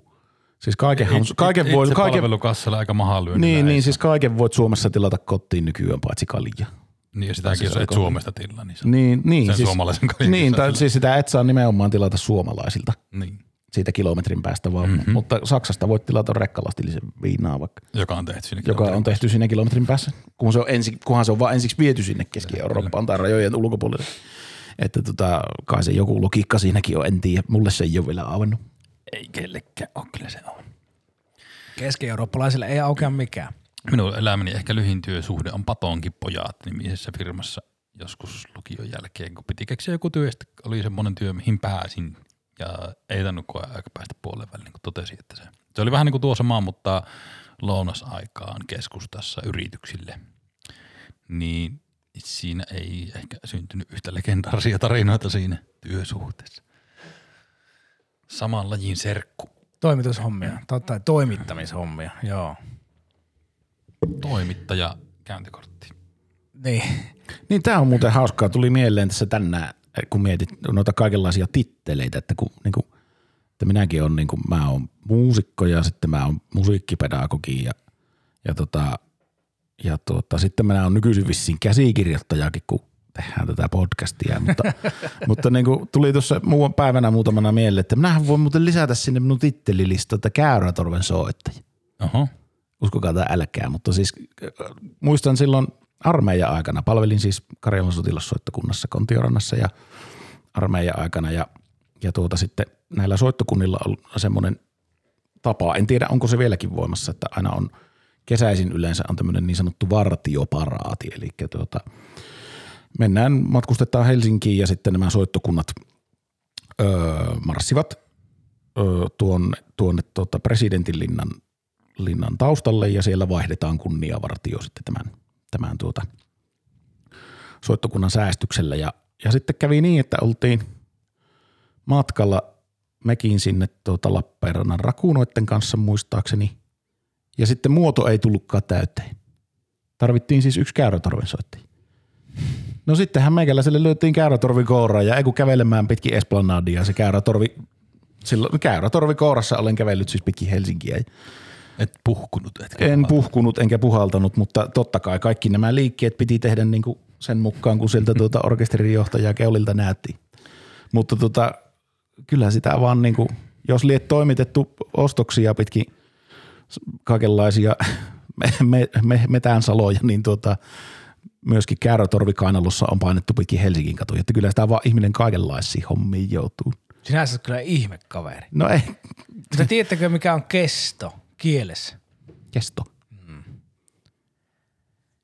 siis kaiken, kaiken voi, Itse kaiken, palvelukassalle aika mahaa lyönyt. niin, niin, siis kaiken voit Suomessa tilata kotiin nykyään paitsi kaljaa. Niin, ja sitäkin, jos et. Suomesta tilaa, niin se Niin, niin, sen siis, suomalaisen kaljan niin tai siis sitä et saa nimenomaan tilata suomalaisilta niin, siitä kilometrin päästä vaan, mm-hmm. mutta Saksasta voit tilata rekkalastillisen viinaa vaikka, joka on tehty siinä joka on tehty siinä kilometrin päässä, kun se on ensi, kunhan se on vaan ensiksi viety sinne Keski-Eurooppaan tai rajojen ulkopuolelle. Että tota, kai se joku logiikka siinäkin on, en tiedä, mulle se ei ole vielä avannut. Ei kellekään ole, kyllä se on. Keski-eurooppalaisille ei aukea mikään. Minun elämäni ehkä lyhin työsuhde on Patonkin pojat nimisessä firmassa joskus lukion jälkeen, kun piti keksiä joku työ, oli semmoinen työ, mihin pääsin. Ja ei tainnut koe aika päästä puoleen väliin, kun totesi, että se, se oli vähän niin kuin tuo sama, mutta lounasaikaan keskustassa yrityksille. Niin siinä ei ehkä syntynyt yhtä legendaarisia tarinoita siinä työsuhteessa. Saman lajin serkku. Toimitushommia, tai toimittamishommia, joo. Toimittaja käyntikortti. Niin, Niin tämä on muuten hauskaa. Tuli mieleen tässä tänään, kun mietit noita kaikenlaisia titteleitä, että kun niin kuin, että minäkin on, niin kuin, mä oon muusikko ja sitten mä oon musiikkipedagogi ja, ja, tota, ja tuota, sitten mä oon nykyisin vissiin käsikirjoittajakin, kun tehdään tätä podcastia, mutta, [laughs] mutta niin kuin tuli tuossa muu päivänä muutamana mieleen, että minähän voin muuten lisätä sinne minun tittelilistalle, että Käyrätorven soittaja Oho. uskokaa tai älkää, mutta siis äh, muistan silloin armeijan aikana, palvelin siis Karjalan sotilassoittokunnassa Kontiorannassa ja armeijan aikana ja, ja tuota sitten näillä soittokunnilla on semmoinen tapa, en tiedä onko se vieläkin voimassa, että aina on kesäisin yleensä on tämmöinen niin sanottu vartioparaati, eli tuota, mennään, matkustetaan Helsinkiin ja sitten nämä soittokunnat öö, marssivat öö, tuonne, tuonne tuota presidentin linnan linnan taustalle ja siellä vaihdetaan kunniavartio sitten tämän, tämän tuota soittokunnan säästyksellä. Ja, ja sitten kävi niin, että oltiin matkalla mekin sinne tuota Lappeenrannan rakuunoiden kanssa muistaakseni. Ja sitten muoto ei tullutkaan täyteen. Tarvittiin siis yksi käyrätorven soittaja. No sittenhän meikäläiselle löytiin käyrätorvi kouraan ja ei kun kävelemään pitkin Esplanadia se käyrätorvi, silloin käyrätorvi kourassa olen kävellyt siis pitkin Helsinkiä. Et puhkunut, etkä En puhkunut. puhkunut enkä puhaltanut, mutta totta kai kaikki nämä liikkeet piti tehdä niin kuin sen mukaan, kun sieltä tuota orkesterijohtajaa keulilta näytti. Mutta tota, kyllä sitä vaan niin kuin, jos liet toimitettu ostoksia pitkin kaikenlaisia [laughs] me, me, me, metään saloja, niin tuota, myöskin Käärötorvikainalossa on painettu pitkin Helsingin katuja. Että kyllä sitä vaan ihminen kaikenlaisiin hommiin joutuu. sinä olet kyllä ihmekaveri. No ei, Mutta tiedättekö mikä on kesto kielessä? kesto.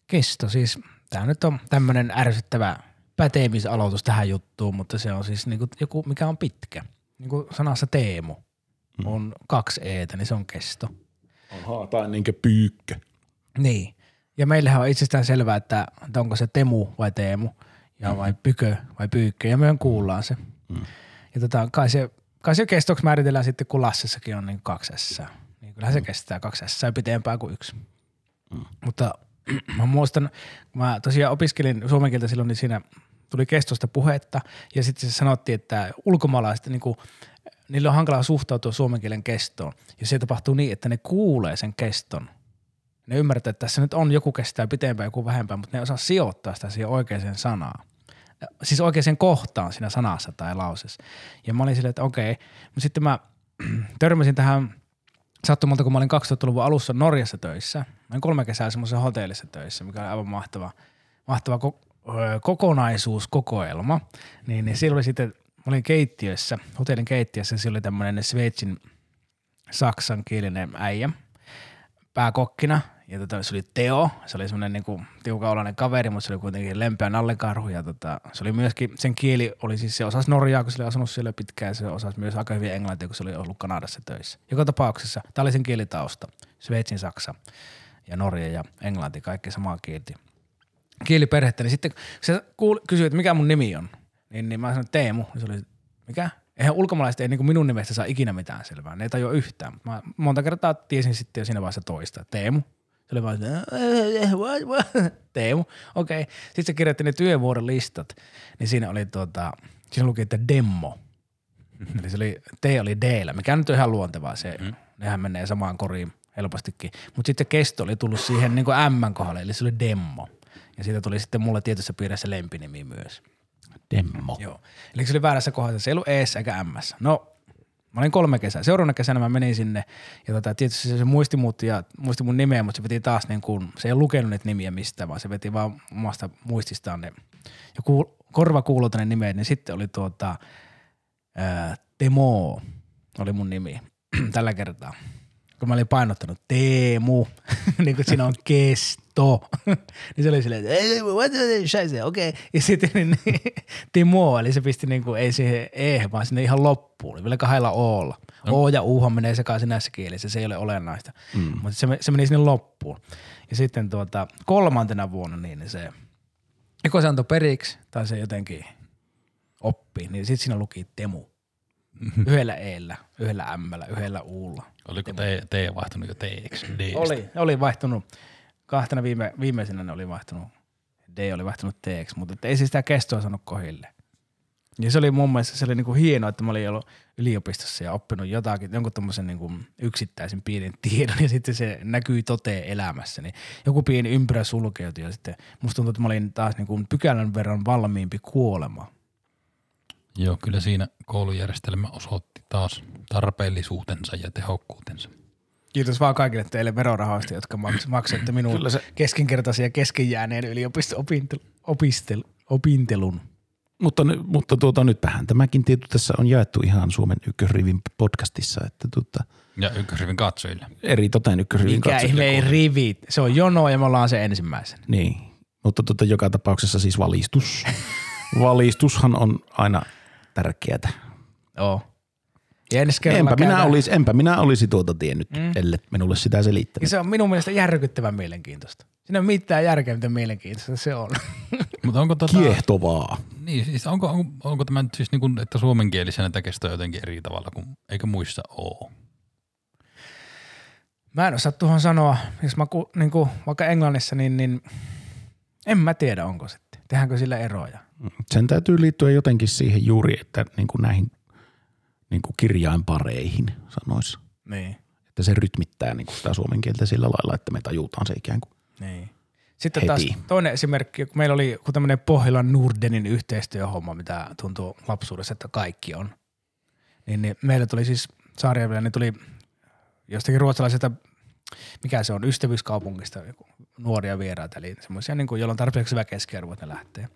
Kesto siis, tämä nyt on tämmöinen ärsyttävä päteemisaloitus tähän juttuun, mutta se on siis niinku joku, mikä on pitkä. Niin kuin sanassa Teemu on kaksi eetä, niin se on kesto. Aha, tai niinkö pyykkö. Niin. Ja meillähän on itsestään selvää, että, että onko se Temu vai Teemu ja vai Pykö vai Pyykkö ja me kuullaan se. Mm. Ja tota, kai se kai se kestoksi määritellään sitten, kun Lassessakin on niin kaksi S. Niin kyllähän se kestää kaksi S pitempään kuin yksi. Mutta [clears throat] mä muistan, kun mä tosiaan opiskelin suomen kieltä silloin, niin siinä tuli kestosta puhetta ja sitten se sanottiin, että ulkomaalaiset niin kuin, niillä on hankalaa suhtautua suomen kielen kestoon. Ja se tapahtuu niin, että ne kuulee sen keston. Ne ymmärtää, että tässä nyt on joku kestää pitempään, joku vähempään, mutta ne ei osaa sijoittaa sitä siihen oikeaan sanaan. Siis oikeaan kohtaan siinä sanassa tai lauseessa. Ja mä olin silleen, että okei. Mutta sitten mä [clears throat] törmäsin tähän sattumalta, kun mä olin 2000-luvun alussa Norjassa töissä. Mä olin kolme kesää semmoisessa hotellissa töissä, mikä oli aivan mahtava, mahtava ko- ö, kokonaisuuskokoelma. Niin, niin siellä oli sitten, mä olin keittiössä, hotellin keittiössä, siellä oli tämmöinen Sveitsin saksankielinen äijä pääkokkina. Ja tota, se oli Teo, se oli semmoinen niinku tiukaolainen kaveri, mutta se oli kuitenkin lempeä nallekarhu. Ja tota, se oli myöskin, sen kieli oli siis, se osasi norjaa, kun se oli asunut siellä pitkään, ja se osasi myös aika hyvin englantia, kun se oli ollut Kanadassa töissä. Joka tapauksessa, tämä oli sen kielitausta, Sveitsin, Saksa ja Norja ja Englanti, kaikki samaa kielti. Kieliperhettä, niin sitten kun se kuul, kysyi, että mikä mun nimi on, niin, niin mä sanoin Teemu, niin se oli, mikä? Eihän ulkomaalaiset ei niin minun nimestä saa ikinä mitään selvää, ne ei tajua yhtään. Mä monta kertaa tiesin sitten jo siinä vaiheessa toista, Teemu. Se oli vaan, että, "Äh, what, what?" [laughs] Teemu, okei. Okay. Sitten se kirjoitti ne työvuoron listat, niin siinä oli tuota, siinä luki, että demo. [laughs] Eli se oli, T oli d mikä nyt on ihan luontevaa, se, mm. nehän menee samaan koriin helpostikin. Mutta sitten kesto oli tullut siihen niin kuin M kohdalle, eli se oli demmo. Ja siitä tuli sitten mulle tietyssä piirissä lempinimi myös. Demmo. Joo. Eli se oli väärässä kohdassa. Se ei ollut eessä eikä M. No, mä olin kolme kesää. Seuraavana kesänä mä menin sinne ja tota, tietysti se, se muisti mut ja muisti mun nimeä, mutta se veti taas niin kuin, se ei lukenut niitä nimiä mistään, vaan se veti vaan omasta muististaan ne. Ja kuul, korva kuulota ne nimet, niin sitten oli tuota, ää, Temo oli mun nimi [clears throat] tällä kertaa. Kun mä olin painottanut Teemu, [laughs] niin kuin siinä on kesto. [laughs] niin se oli silleen, että "Ei, what the okei. Okay. Ja sitten niin, [laughs] Timo, eli se pisti niin kuin, ei siihen E, vaan sinne ihan loppuun. Vielä kahdella Olla. O ja Uhan menee sekaisin näissä kielissä, se ei ole olennaista. Mm. Mutta se, se meni sinne loppuun. Ja sitten tuota, kolmantena vuonna niin, niin se, joko se antoi periksi tai se jotenkin oppi, niin sitten siinä luki Temu. Yhdellä eellä, yhdellä ämmällä, yhdellä uulla. Oliko T, T vaihtunut jo? D. Oli, oli vaihtunut. Kahtena viime, viimeisenä ne oli vaihtunut. D oli vaihtunut TX, mutta ei se sitä kestoa saanut kohille. Ja se oli mun mielestä se oli niinku hienoa, että mä olin ollut yliopistossa ja oppinut jotakin, jonkun tommosen niinku yksittäisen pienen tiedon ja sitten se näkyi toteen elämässä. Niin joku pieni ympyrä sulkeutui ja sitten musta tuntuu, että mä olin taas niinku pykälän verran valmiimpi kuolema. Joo, kyllä siinä koulujärjestelmä osoitti taas tarpeellisuutensa ja tehokkuutensa. Kiitos vaan kaikille teille verorahoista, jotka maks- maksatte minun Kyllä se- keskinkertaisia keskenjääneen yliopisto-opintelun. Opintelun. Mutta, mutta tuota, nytpähän tämäkin tieto tässä on jaettu ihan Suomen ykkösrivin podcastissa, että tuota, Ja ykkösrivin katsojille. eri toteen ykkösrivin Mikä katsojille ihme ei kuuluu. rivit. Se on jono ja me ollaan se ensimmäisen. Niin, mutta tuota, joka tapauksessa siis valistus. [laughs] Valistushan on aina tärkeätä. Joo. Ja ensi kerralla Enpä minä, käydään- olisi, enpä minä olisi tuota tiennyt, mm. ellei minulle sitä Ja selittänyt. se on minun mielestä järkyttävän mielenkiintoista. Siinä ole mitään järkeä, miten mielenkiintoista se on. [laughs] Mutta onko tota, Kiehtovaa. niin, siis onko, onko, onko tämä nyt siis niin kuin, että suomenkielisenä tämä kestoo jotenkin eri tavalla kuin, eikä muissa ole? Mä en osaa tuohon sanoa, jos mä ku, niin kuin, vaikka Englannissa, niin, niin en mä tiedä onko sitten. Tehdäänkö sillä eroja? Sen täytyy liittyä jotenkin siihen juuri, että niin kuin näihin niin kuin kirjainpareihin sanoisi. Niin. Että se rytmittää niin kuin sitä suomen kieltä sillä lailla, että me tajutaan se ikään kuin. Niin. Sitten Heti. taas toinen esimerkki, kun meillä oli tämmöinen Pohjolan Nordenin yhteistyöhomma, mitä tuntuu lapsuudessa, että kaikki on. Niin, niin meillä tuli siis Saarijärvellä, niin tuli jostakin ruotsalaisesta, mikä se on, ystävyyskaupungista joku nuoria vieraita, eli semmoisia, niin kuin, joilla on tarpeeksi hyvä keskiarvo, että ne lähtee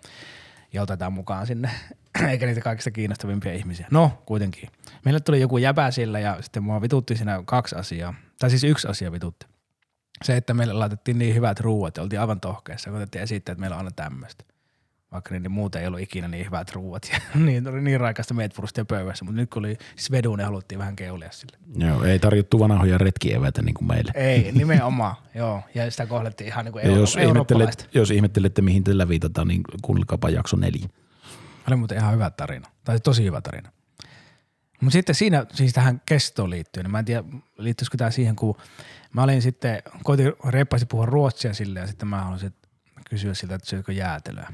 ja otetaan mukaan sinne, [clears throat] eikä niitä kaikista kiinnostavimpia ihmisiä. No, kuitenkin. Meille tuli joku jäbä sillä ja sitten mua vitutti siinä kaksi asiaa, tai siis yksi asia vitutti. Se, että meille laitettiin niin hyvät ruuat ja oltiin aivan tohkeessa, kun otettiin esittää, että meillä on aina tämmöistä. Vaikka niin muuten ei ollut ikinä niin hyvät ruuat ja [laughs] niin, oli niin raikasta meetwurstia pöydässä, mutta nyt kun oli svedu, niin haluttiin vähän keulia sille. Joo, ei tarjottu vanhoja retkieväitä niin kuin meille. Ei, [laughs] nimenomaan, joo. Ja sitä kohdeltiin ihan niin kuin euro- jos, ihmettelet, jos ihmettelette, mihin tällä viitataan, niin kuunnelkaapa jakso neljä. Oli muuten ihan hyvä tarina. Tai tosi hyvä tarina. Mutta sitten siinä, siis tähän kestoon liittyen, niin mä en tiedä, liittyisikö tämä siihen, kun mä olin sitten, koitin reippaasti puhua ruotsia silleen, ja sitten mä haluaisin kysyä siltä, että syökö jäätelöä.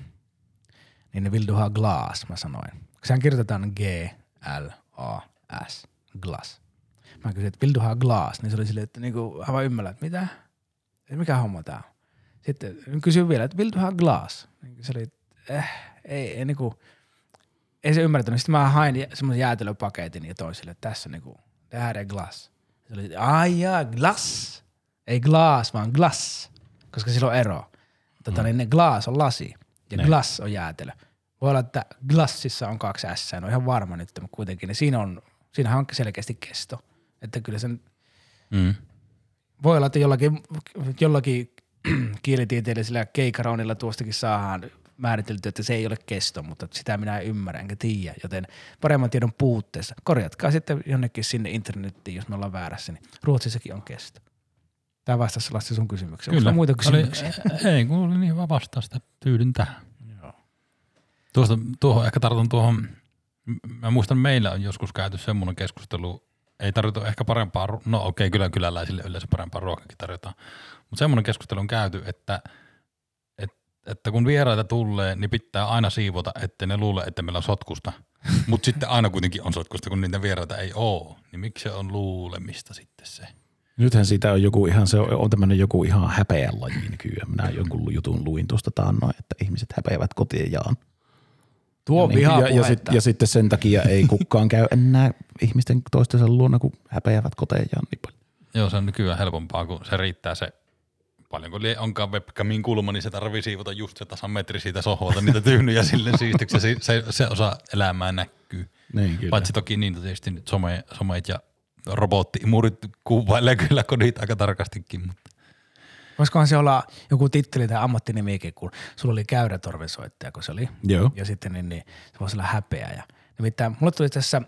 Niin vill du ha glas, mä sanoin. Sehän kirjoitetaan G-L-A-S, glass. Mä kysyin, että vill du ha glas, niin se oli silleen, että niinku, hän vaan ymmärrä, että mitä? Mikä homma tää on? Sitten kysyin vielä, että vill du ha glas? Niin se oli, eh, ei, ei niinku, ei se ymmärtänyt. Sitten mä hain semmoisen jäätelöpaketin ja toisille, että tässä niinku, det här är glass. Se oli, ai jaa, glass. Ei glass, vaan glass, koska sillä on ero. Tota, niin ne glass on lasi ja Niin. glass on jäätelö. Voi olla, että glassissa on kaksi S, en ole ihan varma nyt, mutta kuitenkin. Niin siinä on, siinähän on selkeästi kesto. Että kyllä sen Mm. voi olla, että jollakin, jollakin kielitieteellisellä keikarounilla tuostakin saadaan määritelty, että se ei ole kesto, mutta sitä minä en ymmärrä enkä tiedä, joten paremman tiedon puutteessa. Korjatkaa sitten jonnekin sinne internettiin, jos me ollaan väärässä, niin Ruotsissakin on kesto. Tämä vastasi Lassi sun kysymykseen. Onko Kyllä. sulla muita Oli- kysymyksiä? ei, kun oli niin hyvä vastausta. Tyydyn tähän. Tuosta, tuohon ehkä tartun tuohon, mä muistan meillä on joskus käyty semmoinen keskustelu, ei tarjota ehkä parempaa, no okei, kyllä kyläläisille yleensä parempaa ruokakin tarjotaan, mutta semmoinen keskustelu on käyty, että, että, että kun vieraita tulee, niin pitää aina siivota, ettei ne luule, että meillä on sotkusta, [laughs] mutta sitten aina kuitenkin on sotkusta, kun niitä vieraita ei ole, niin miksi se on luulemista sitten se? Nythän siitä on joku ihan, se on, on tämmöinen joku ihan häpeän laji nykyään. Minä jonkun jutun luin tuosta taannoin, että ihmiset häpeävät kotejaan. Tuo on Niin, ja, ja, sit, ja sitten sen takia ei kukaan käy enää ihmisten toistensa luona, kun häpeävät kotejaan niin paljon. Joo, se on nykyään helpompaa, kun se riittää se, paljonko lie onkaan webcamin kulma, niin se tarvii siivota just se tasan metri siitä sohvalta, niitä tyhnyjä sille siistiksi, ja se, se, se osa elämää näkyy. Niin, kyllä. Paitsi toki niin tietysti nyt some, someet ja robotti-imurit kuvailee kyllä kodit aika tarkastikin, mutta Voisikohan se olla joku titteli tai ammattinimikin, kun sulla oli käyrätorvisoittaja, kun se oli. Joo. Ja sitten niin, niin se voisi olla häpeä. Ja, nimittäin mulle tuli tässä,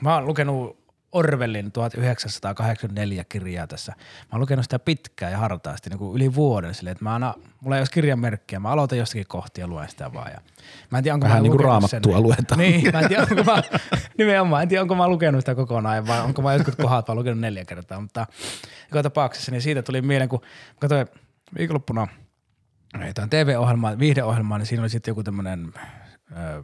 mä oon lukenut Orwellin 1984 kirjaa tässä. Mä oon lukenut sitä pitkään ja hartaasti, niin kuin yli vuoden silleen, että mä aina, mulla ei olisi kirjanmerkkiä, mä aloitan jostakin kohtia ja luen sitä vaan. Ja mä en tiedä, onko Vähän mä niin kuin sen. raamattua luetaan. Niin, mä en tiedä, onko mä, nimenomaan, en tiedä, onko mä lukenut sitä kokonaan vai onko mä jotkut kohdat vaan lukenut neljä kertaa, mutta joka tapauksessa, niin siitä tuli mieleen, kun mä katsoin viikonloppuna jotain TV-ohjelmaa, viihdeohjelmaa, niin siinä oli sitten joku tämmöinen ö,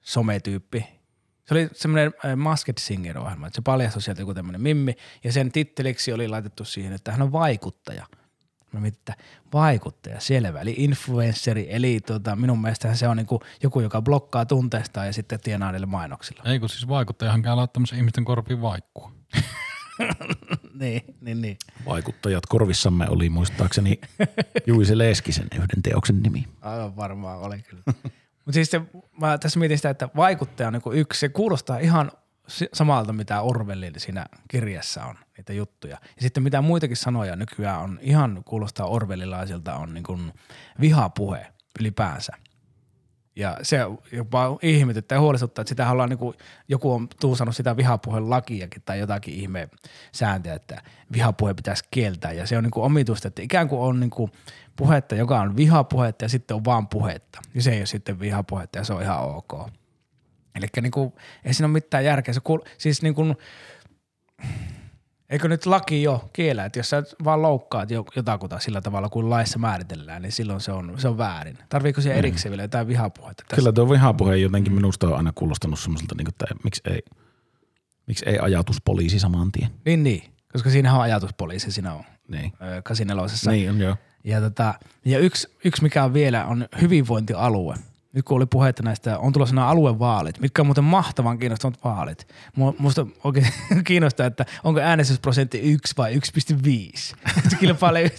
sometyyppi. Se oli semmoinen ö, Masked Singer-ohjelma, että se paljastui sieltä joku tämmöinen mimmi, ja sen titteliksi oli laitettu siihen, että hän on vaikuttaja. Mä mietin, että vaikuttaja, selvä, eli influenceri, eli tota, minun mielestähän se on niinku joku, joka blokkaa tunteestaan ja sitten tienaa niille mainoksilla. ei kun siis vaikuttajahan käy laittamassa ihmisten korviin vaikkua. [laughs] niin, niin, niin. Vaikuttajat korvissamme oli muistaakseni Juise Leskisen yhden teoksen nimi. Aivan varmaan oli kyllä. Mutta siis se, mä tässä mietin sitä, että vaikuttaja on niinku yksi, se kuulostaa ihan samalta, mitä Orwellin siinä kirjassa on, niitä juttuja. Ja sitten mitä muitakin sanoja nykyään on, ihan kuulostaa Orwellilaisilta, on niinku vihapuhe ylipäänsä. Ja se jopa ihmetyttää ja huolestuttaa, että sitä ollaan niinku, joku on tuusannut sitä vihapuheen lakiakin tai jotakin ihme sääntöä, että vihapuhe pitäisi kieltää. Ja se on niinku omituista, että ikään kuin on niinku puhetta, joka on vihapuhetta ja sitten on vaan puhetta. Ja se ei ole sitten vihapuhetta ja se on ihan ok. Eli niinku, ei siinä ole mitään järkeä. Se kuul- siis niinku, eikö nyt laki jo kiellä, että jos sä vaan loukkaat jo- jotakuta sillä tavalla kuin laissa määritellään, niin silloin se on, se on väärin. Tarviiko siihen erikseen vielä jotain vihapuhetta? Tässä? Kyllä tuo vihapuhe jotenkin minusta on aina kuulostanut semmoiselta, niin että miksi ei, miksi ei ajatuspoliisi saman tien. Niin, niin. Koska siinähän on ajatuspoliisi, siinä on Niin. ö, 84. Niin on joo. Ja, tota, ja yksi, yksi, mikä on vielä, on hyvinvointialue. Nyt kun oli puhetta näistä, on tulossa nämä aluevaalit, mitkä on muuten mahtavan kiinnostavat vaalit. Musta oikein [laughs] kiinnostaa, että onko äänestysprosentti 1 vai 1,5. Se kilpailee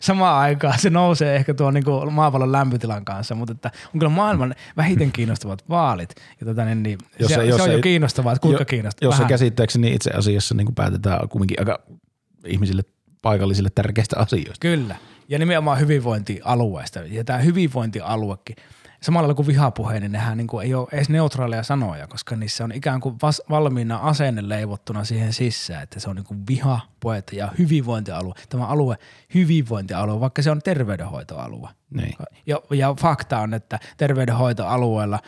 samaan aikaan, se nousee ehkä tuon niin maapallon lämpötilan kanssa, mutta että on kyllä maailman vähiten kiinnostavat vaalit. Ja tota, niin, niin, Jos se, ei- jos se on jo ei- kiinnostavaa, että kuinka Jo- kiinnostavaa. Jos se käsittääkseni itse asiassa niin päätetään kuitenkin aika ihmisille paikallisille tärkeistä asioista. Kyllä. Ja nimenomaan hyvinvointialueesta. Ja tämä hyvinvointialuekin, samalla lailla kuin vihapuhe, niin nehän niin kuin ei ole edes neutraaleja sanoja, koska niissä on ikään kuin vas- valmiina asenne leivottuna siihen sisään, että se on niin kuin vihapuhe ja hyvinvointialue. Tämä alue, hyvinvointialue, vaikka se on terveydenhoitoalue. Niin. Ja, ja fakta on, että terveydenhoitoalueella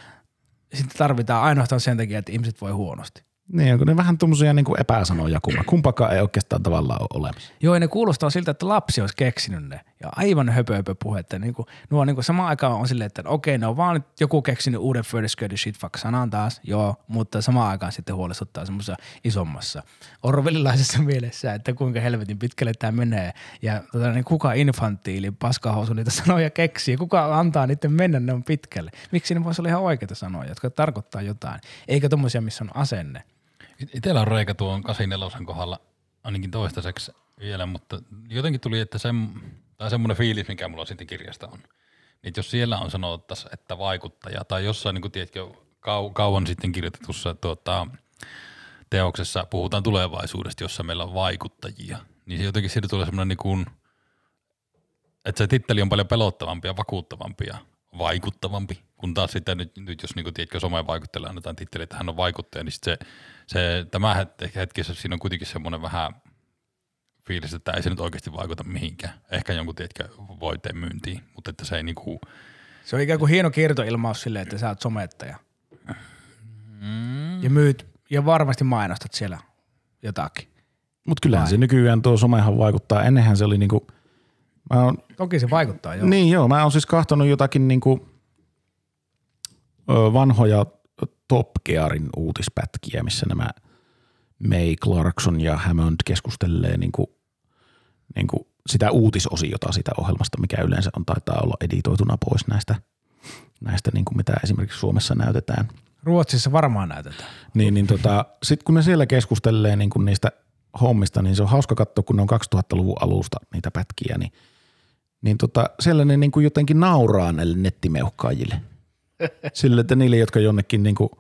sitten tarvitaan ainoastaan sen takia, että ihmiset voi huonosti. Niin, ne vähän tuommoisia niin epäsanoja, kumpa, kumpakaan ei oikeastaan tavallaan ole olemassa. Joo, ja ne kuulostaa siltä, että lapsi olisi keksinyt ne. Ja aivan höpö, höpö puhetta. Niin kuin, nuo niin kuin samaan aikaan on silleen, että okei, ne on vaan joku keksinyt uuden Further Skirty shit fuck sanan taas, joo, mutta samaan aikaan sitten huolestuttaa semmoisessa isommassa orwellilaisessa [laughs] mielessä, että kuinka helvetin pitkälle tämä menee. Ja tota, niin kuka infantiili paskahousu niitä sanoja keksii, kuka antaa niiden mennä ne on pitkälle. Miksi ne voisi olla ihan oikeita sanoja, jotka tarkoittaa jotain, eikä tommosia, missä on asenne. Itsellä on reikä tuon 84 kohdalla ainakin toistaiseksi vielä, mutta jotenkin tuli, että se, tai semmoinen fiilis, mikä mulla sitten kirjasta on. Niin jos siellä on sanottaisi, että vaikuttaja, tai jossain, niin kuin tiedätkö, kau, kauan sitten kirjoitetussa tuota, teoksessa puhutaan tulevaisuudesta, jossa meillä on vaikuttajia, niin se jotenkin siitä tulee semmoinen niin kuin, että se titteli on paljon pelottavampi ja vakuuttavampi ja vaikuttavampi, kun taas sitten nyt, nyt jos niin kuin, tiedätkö, someen vaikuttelee annetaan titteli, että hän on vaikuttaja, niin se, se, tämä het- hetkessä siinä on kuitenkin semmoinen vähän fiilis, että ei se nyt oikeasti vaikuta mihinkään. Ehkä jonkun, tiedätkö, voiteen myyntiin, mutta että se ei niinku, Se on ikään kuin hieno kiertoilmaus silleen, että sä oot somettaja. mm, Ja myyt, ja varmasti mainostat siellä jotakin. Mutta kyllähän Vai? se nykyään tuo somehan vaikuttaa. Ennenhän se oli niinku, mä oon, Toki se vaikuttaa, joo. niin joo, mä oon siis kahtonut jotakin niinku, ö, vanhoja Top Gearin uutispätkiä, missä nämä May Clarkson ja Hammond keskustelee niinku, niinku sitä uutisosiota sitä ohjelmasta, mikä yleensä on taitaa olla editoituna pois näistä, näistä niinku mitä esimerkiksi Suomessa näytetään – Ruotsissa varmaan näytetään. niin, niin tota, sitten kun ne siellä keskustelee niin kun niistä hommista, niin se on hauska katsoa, kun ne on 2000-luvun alusta niitä pätkiä, niin, niin tota, siellä ne niin kuin jotenkin nauraa näille nettimeuhkaajille. [laughs] Sille, että niille, jotka jonnekin niin kuin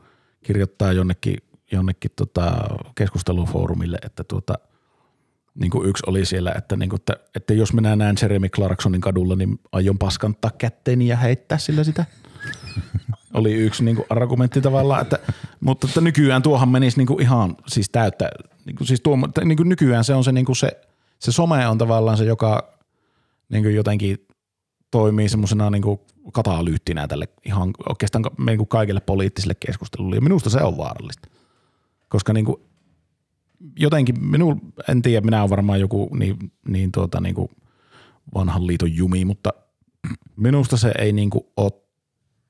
kirjoittaa jonnekin, jonnekin tota keskustelufoorumille, että tuota, niin kuin yksi oli siellä, että, niin kuin, että, että jos minä näen Jeremy Clarksonin kadulla, niin aion paskantaa kätteeni ja heittää sillä sitä. [laughs] Oli yksi niin kuin argumentti tavallaan, että, mutta että nykyään tuohan menisi niin kuin ihan siis täyttä, niin kuin siis tuo, niin kuin nykyään se on se, niin kuin se, se some on tavallaan se, joka niin kuin jotenkin toimii semmoisena niin kuin katalyyttinä tälle ihan oikeastaan niin kuin kaikille poliittisille keskustelulle ja minusta se on vaarallista, koska niin kuin jotenkin minun, en tiedä, minä olen varmaan joku niin, niin, tuota, niin kuin vanhan liiton jumi, mutta minusta se ei niin kuin ole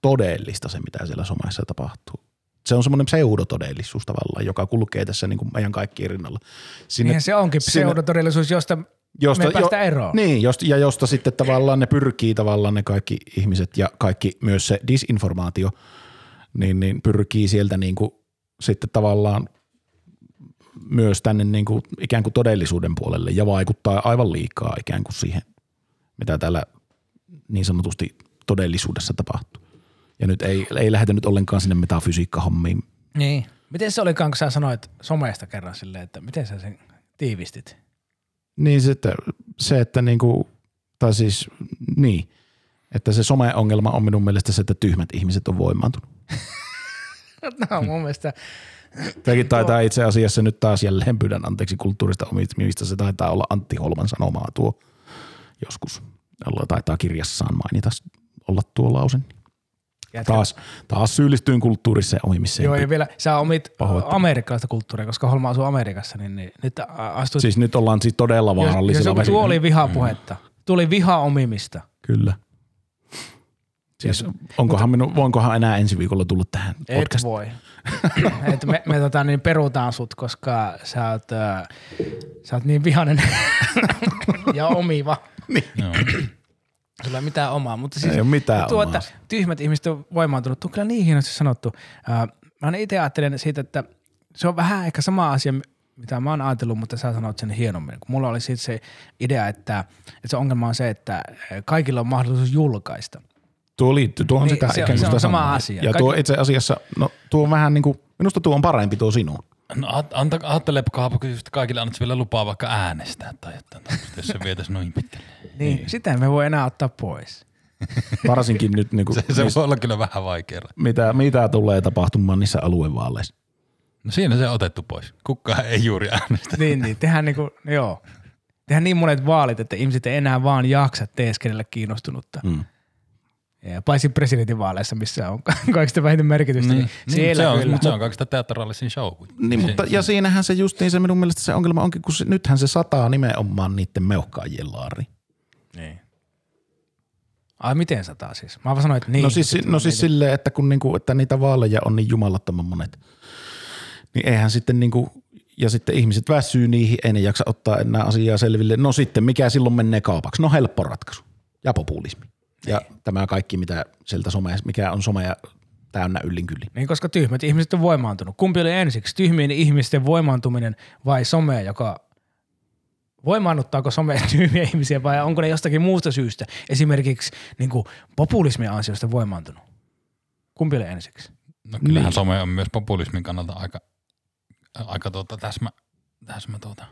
todellista se, mitä siellä somessa tapahtuu. Se on semmoinen pseudotodellisuus tavallaan, joka kulkee tässä niin kuin meidän kaikkien rinnalla. Sinne, Niinhän se onkin sinne- pseudotodellisuus, josta, josta me päästään eroon. Niin, josta, ja josta sitten tavallaan ne pyrkii tavallaan ne kaikki ihmiset ja kaikki myös se disinformaatio, niin, niin pyrkii sieltä niin kuin sitten tavallaan myös tänne niin kuin ikään kuin todellisuuden puolelle ja vaikuttaa aivan liikaa ikään kuin siihen, mitä täällä niin sanotusti todellisuudessa tapahtuu. Ja nyt ei, ei lähdetä nyt ollenkaan sinne metafysiikkahommiin. Niin. Miten se olikaan, kun sä sanoit somesta kerran silleen, että miten sä sen tiivistit? Niin sitten se, että niinku, tai siis niin, että se some-ongelma on minun mielestä se, että tyhmät ihmiset on voimaantunut. [laughs] [laughs] No mun mielestä, Tämäkin taitaa itse asiassa nyt taas jälleen pyydän anteeksi kulttuurista omistamista. Se taitaa olla Antti Holman sanomaa tuo joskus. Jolla taitaa kirjassaan mainita olla tuo lause. jätkä, Taas, taas syyllistyin kulttuurissa ja omimiseen. joo ja vielä sä omit amerikkalaista kulttuuria, koska Holma asuu Amerikassa, niin, niin nyt ä, astut, Siis nyt ollaan siis todella jos, jos vaarallisilla joku, tuo oli vihapuhetta, tuli viha omimista. Kyllä. Siis onkohan minun, voinkohan enää ensi viikolla tulla tähän Et podcastiin? voi. [laughs] Et me, me tota, niin perutaan sut, koska sä oot, äh, sä oot niin vihanen [laughs] ja omiva. [laughs] joo. Sulla ei mitään omaa, mutta siis Ei ole mitään tuo, omaa. että tyhmät ihmiset on voimaantunut, tuo on kyllä niin hienosti sanottu. Äh, mä itse ajattelen siitä, että se on vähän ehkä sama asia, mitä mä oon ajatellut, mutta sä sanot sen hienommin. Kun mulla oli siitä se idea, että, että se ongelma on se, että kaikilla on mahdollisuus julkaista. Tuo liittyy, tuo on Niin, sitä se on- ikään kuin se on sitä sama samaa. asia. Ja Kaikki- tuo itse asiassa, no tuo on vähän niin kuin, minusta tuo on parempi tuo sinun. No anta, ajattelepa, kun just kaikille annat vielä lupaa vaikka äänestää tai jotain tämmöistä, jos se vietäisi noin pitkälle. [laughs] Niin, niin. sitä me voi enää ottaa pois. [laughs] Varsinkin nyt, niin kuin, Se, se voi olla kyllä vähän vaikeaa. mitä, mitä tulee tapahtumaan niissä aluevaaleissa. No siinä se on otettu pois. Kukaan ei juuri äänestä. niin, niin, tehdään niinku, joo. Tehdään niin monet vaalit, että ihmiset ei enää vaan jaksa teeskennellä kiinnostunutta. Mm. Ja paitsi presidentinvaaleissa, missä on [laughs] kaikista vähiten merkitystä, niin, niin siellä se on, kyllä. mutta se on kaikista teatraalisin show. Niin, mutta, ja siinähän se justiin se minun mielestä se ongelma onkin, kun se, nythän se sataa nimenomaan niiden meuhkaajien laari. Niin. Ai miten sataa siis? Mä vaan sanoin, että niin. no siis, no siis silleen, että kun niinku, että niitä vaaleja on niin jumalattoman monet, niin eihän sitten niinku, ja sitten ihmiset väsyy niihin, ei ne jaksa ottaa enää asiaa selville. No sitten, mikä silloin menee kaupaksi? No helppo ratkaisu ja populismi. Ja tämä kaikki, mitä sieltä some, mikä on somea täynnä yllin kyllin. Niin, koska tyhmät ihmiset on voimaantunut. Kumpi oli ensiksi, tyhmien ihmisten voimaantuminen vai some, joka voimaannuttaako some [laughs] tyhmiä ihmisiä vai onko ne jostakin muusta syystä, esimerkiksi niin kuin populismin ansiosta voimaantunut? Kumpi oli ensiksi? No kyllähän niin. some on myös populismin kannalta aika, aika tuota, täsmä, täsmä tuota.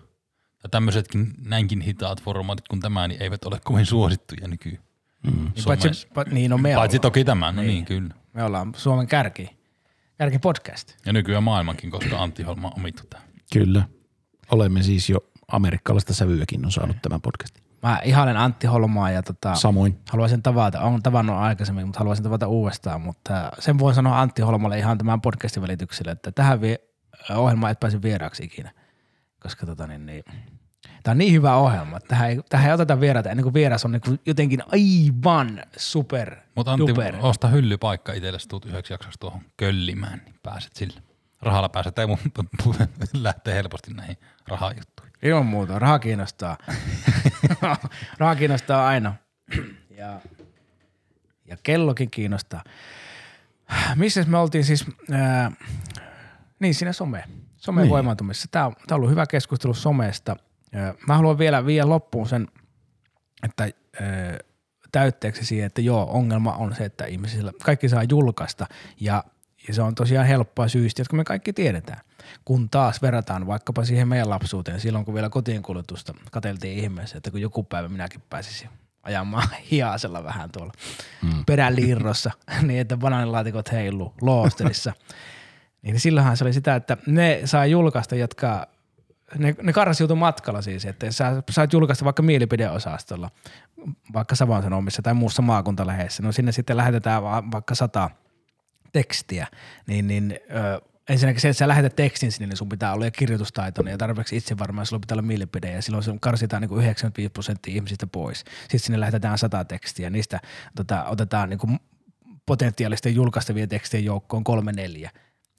Ja tämmöisetkin näinkin hitaat formaatit kuin tämä, niin eivät ole kovin suosittuja nykyään. Mm. Niin, paitsi, pa, niin no me Paitsi ollaan. toki tämä, no niin. niin kyllä. Me ollaan Suomen kärki, kärki podcast. Ja nykyään maailmankin, koska Antti Holma on omittu tämä. Kyllä. Olemme siis jo amerikkalaista sävyäkin on saanut tämän podcastin. Mä ihailen Antti Holmaa ja tota, Samoin. haluaisin tavata, olen tavannut aikaisemmin, mutta haluaisin tavata uudestaan, mutta sen voin sanoa Antti Holmalle ihan tämän podcastin välityksellä, että tähän vie, ohjelmaan et pääse vieraaksi ikinä, koska tota niin, niin Tämä on niin hyvä ohjelma, että tähän ei, tähän ei oteta vieraita ennen kuin vieras on niin jotenkin aivan super Mutta Antti, duper. osta hyllypaikka itsellesi, tuut yhdeksi jaksoksi tuohon köllimään, niin pääset sille. Rahalla pääset, ei mun [laughs] lähtee helposti näihin rahajuttuihin. Ilman muuta, raha kiinnostaa. [laughs] raha kiinnostaa aina. ja, ja kellokin kiinnostaa. Missä me oltiin siis, ää, niin siinä some, somen niin. voimaantumisessa. Tämä on, tämä on ollut hyvä keskustelu somesta. Mä haluan vielä vielä loppuun sen, että täytteeksi siihen, että joo, ongelma on se, että ihmisillä kaikki saa julkaista ja, ja se on tosiaan helppoa syystä, jotka me kaikki tiedetään. Kun taas verrataan vaikkapa siihen meidän lapsuuteen, silloin kun vielä kotiin kulutusta katseltiin ihmeessä, että kun joku päivä minäkin pääsisin ajamaan [laughs] hiasella vähän tuolla mm. peräliirrossa, [laughs] niin että banaanilaatikot heilu loosterissa. [laughs] niin silloinhan se oli sitä, että ne saa julkaista, jotka ne, ne karsiutui matkalla siis, että sä saat julkaista vaikka mielipideosastolla, vaikka Savon Sanomissa tai muussa maakuntalehdessä, no sinne sitten lähetetään va- vaikka sata tekstiä, niin, niin ö, ensinnäkin se, että sä lähetät tekstin sinne, niin sun pitää olla jo kirjoitustaitoinen ja tarpeeksi itse varmaan sulla pitää olla mielipide ja silloin se karsitaan niin kuin 95 prosenttia ihmisistä pois. Sitten sinne lähetetään sata tekstiä, niistä tota, otetaan niin kuin potentiaalisten julkaistavien tekstien joukkoon kolme neljä.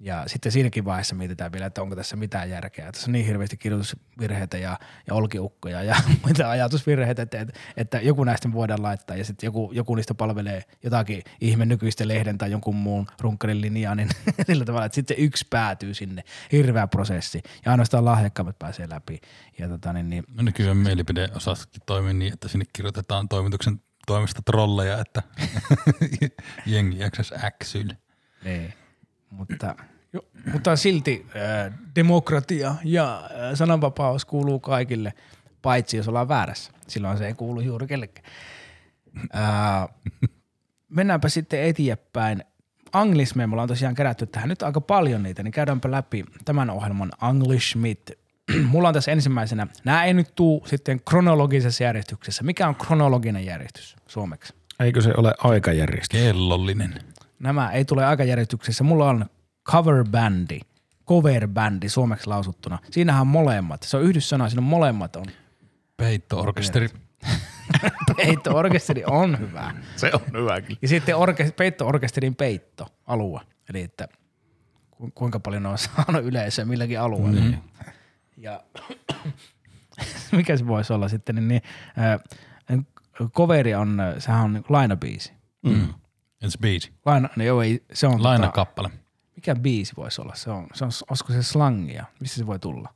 Ja sitten siinäkin vaiheessa mietitään vielä, että onko tässä mitään järkeä. Tässä on niin hirveästi kirjoitusvirheitä ja, ja olkiukkoja ja [laughs] muita ajatusvirheitä, että, että, että joku näistä voidaan laittaa ja sitten joku, joku niistä palvelee jotakin ihme nykyistä lehden tai jonkun muun runkkarin linjaa, niin [laughs] sillä tavalla, että sitten yksi päätyy sinne. Hirveä prosessi ja ainoastaan lahjakkaammat pääsee läpi. Ja tota, niin, niin, No nykyään mielipideosastokin toimii niin, että sinne kirjoitetaan toimituksen toimesta trolleja, että [laughs] jengi jaksaisi äksyillä. Niin. Mutta, [clears throat] jo, mutta silti äh, demokratia ja äh, sananvapaus kuuluu kaikille, paitsi jos ollaan väärässä. Silloin se ei kuulu juuri kellekään. Äh, [laughs] mennäänpä sitten eteenpäin. Anglismeja me ollaan tosiaan kerätty tähän nyt aika paljon niitä, niin käydäänpä läpi tämän ohjelman Anglishmit. [clears throat] Mulla on tässä ensimmäisenä, nämä ei nyt tuu sitten kronologisessa järjestyksessä. Mikä on kronologinen järjestys suomeksi? Eikö se ole aikajärjestys? Kellollinen. Nämä ei tule aikajärjestyksessä. Mulla on cover-bändi, cover-bändi suomeksi lausuttuna. Siinähän on molemmat. Se on yhdyssana, siinä on molemmat on. Peitto-orkesteri. [laughs] Peitto-orkesteri on hyvä. Se on hyvä kyllä. Ja sitten orke- peitto-orkesterin peitto-alue. Eli että ku- kuinka paljon ne on [laughs] saanut yleisöä milläkin alueella. Mm. Ja [coughs] mikä se voisi olla sitten, niin, niin äh, coveri on, sehän on lainabiisi. Mm. It's beat. Laina, no joo, ei, se on tota, Lainakappale. mikä biisi voisi olla? Se on, se on, olisiko se slangia? Missä se voi tulla?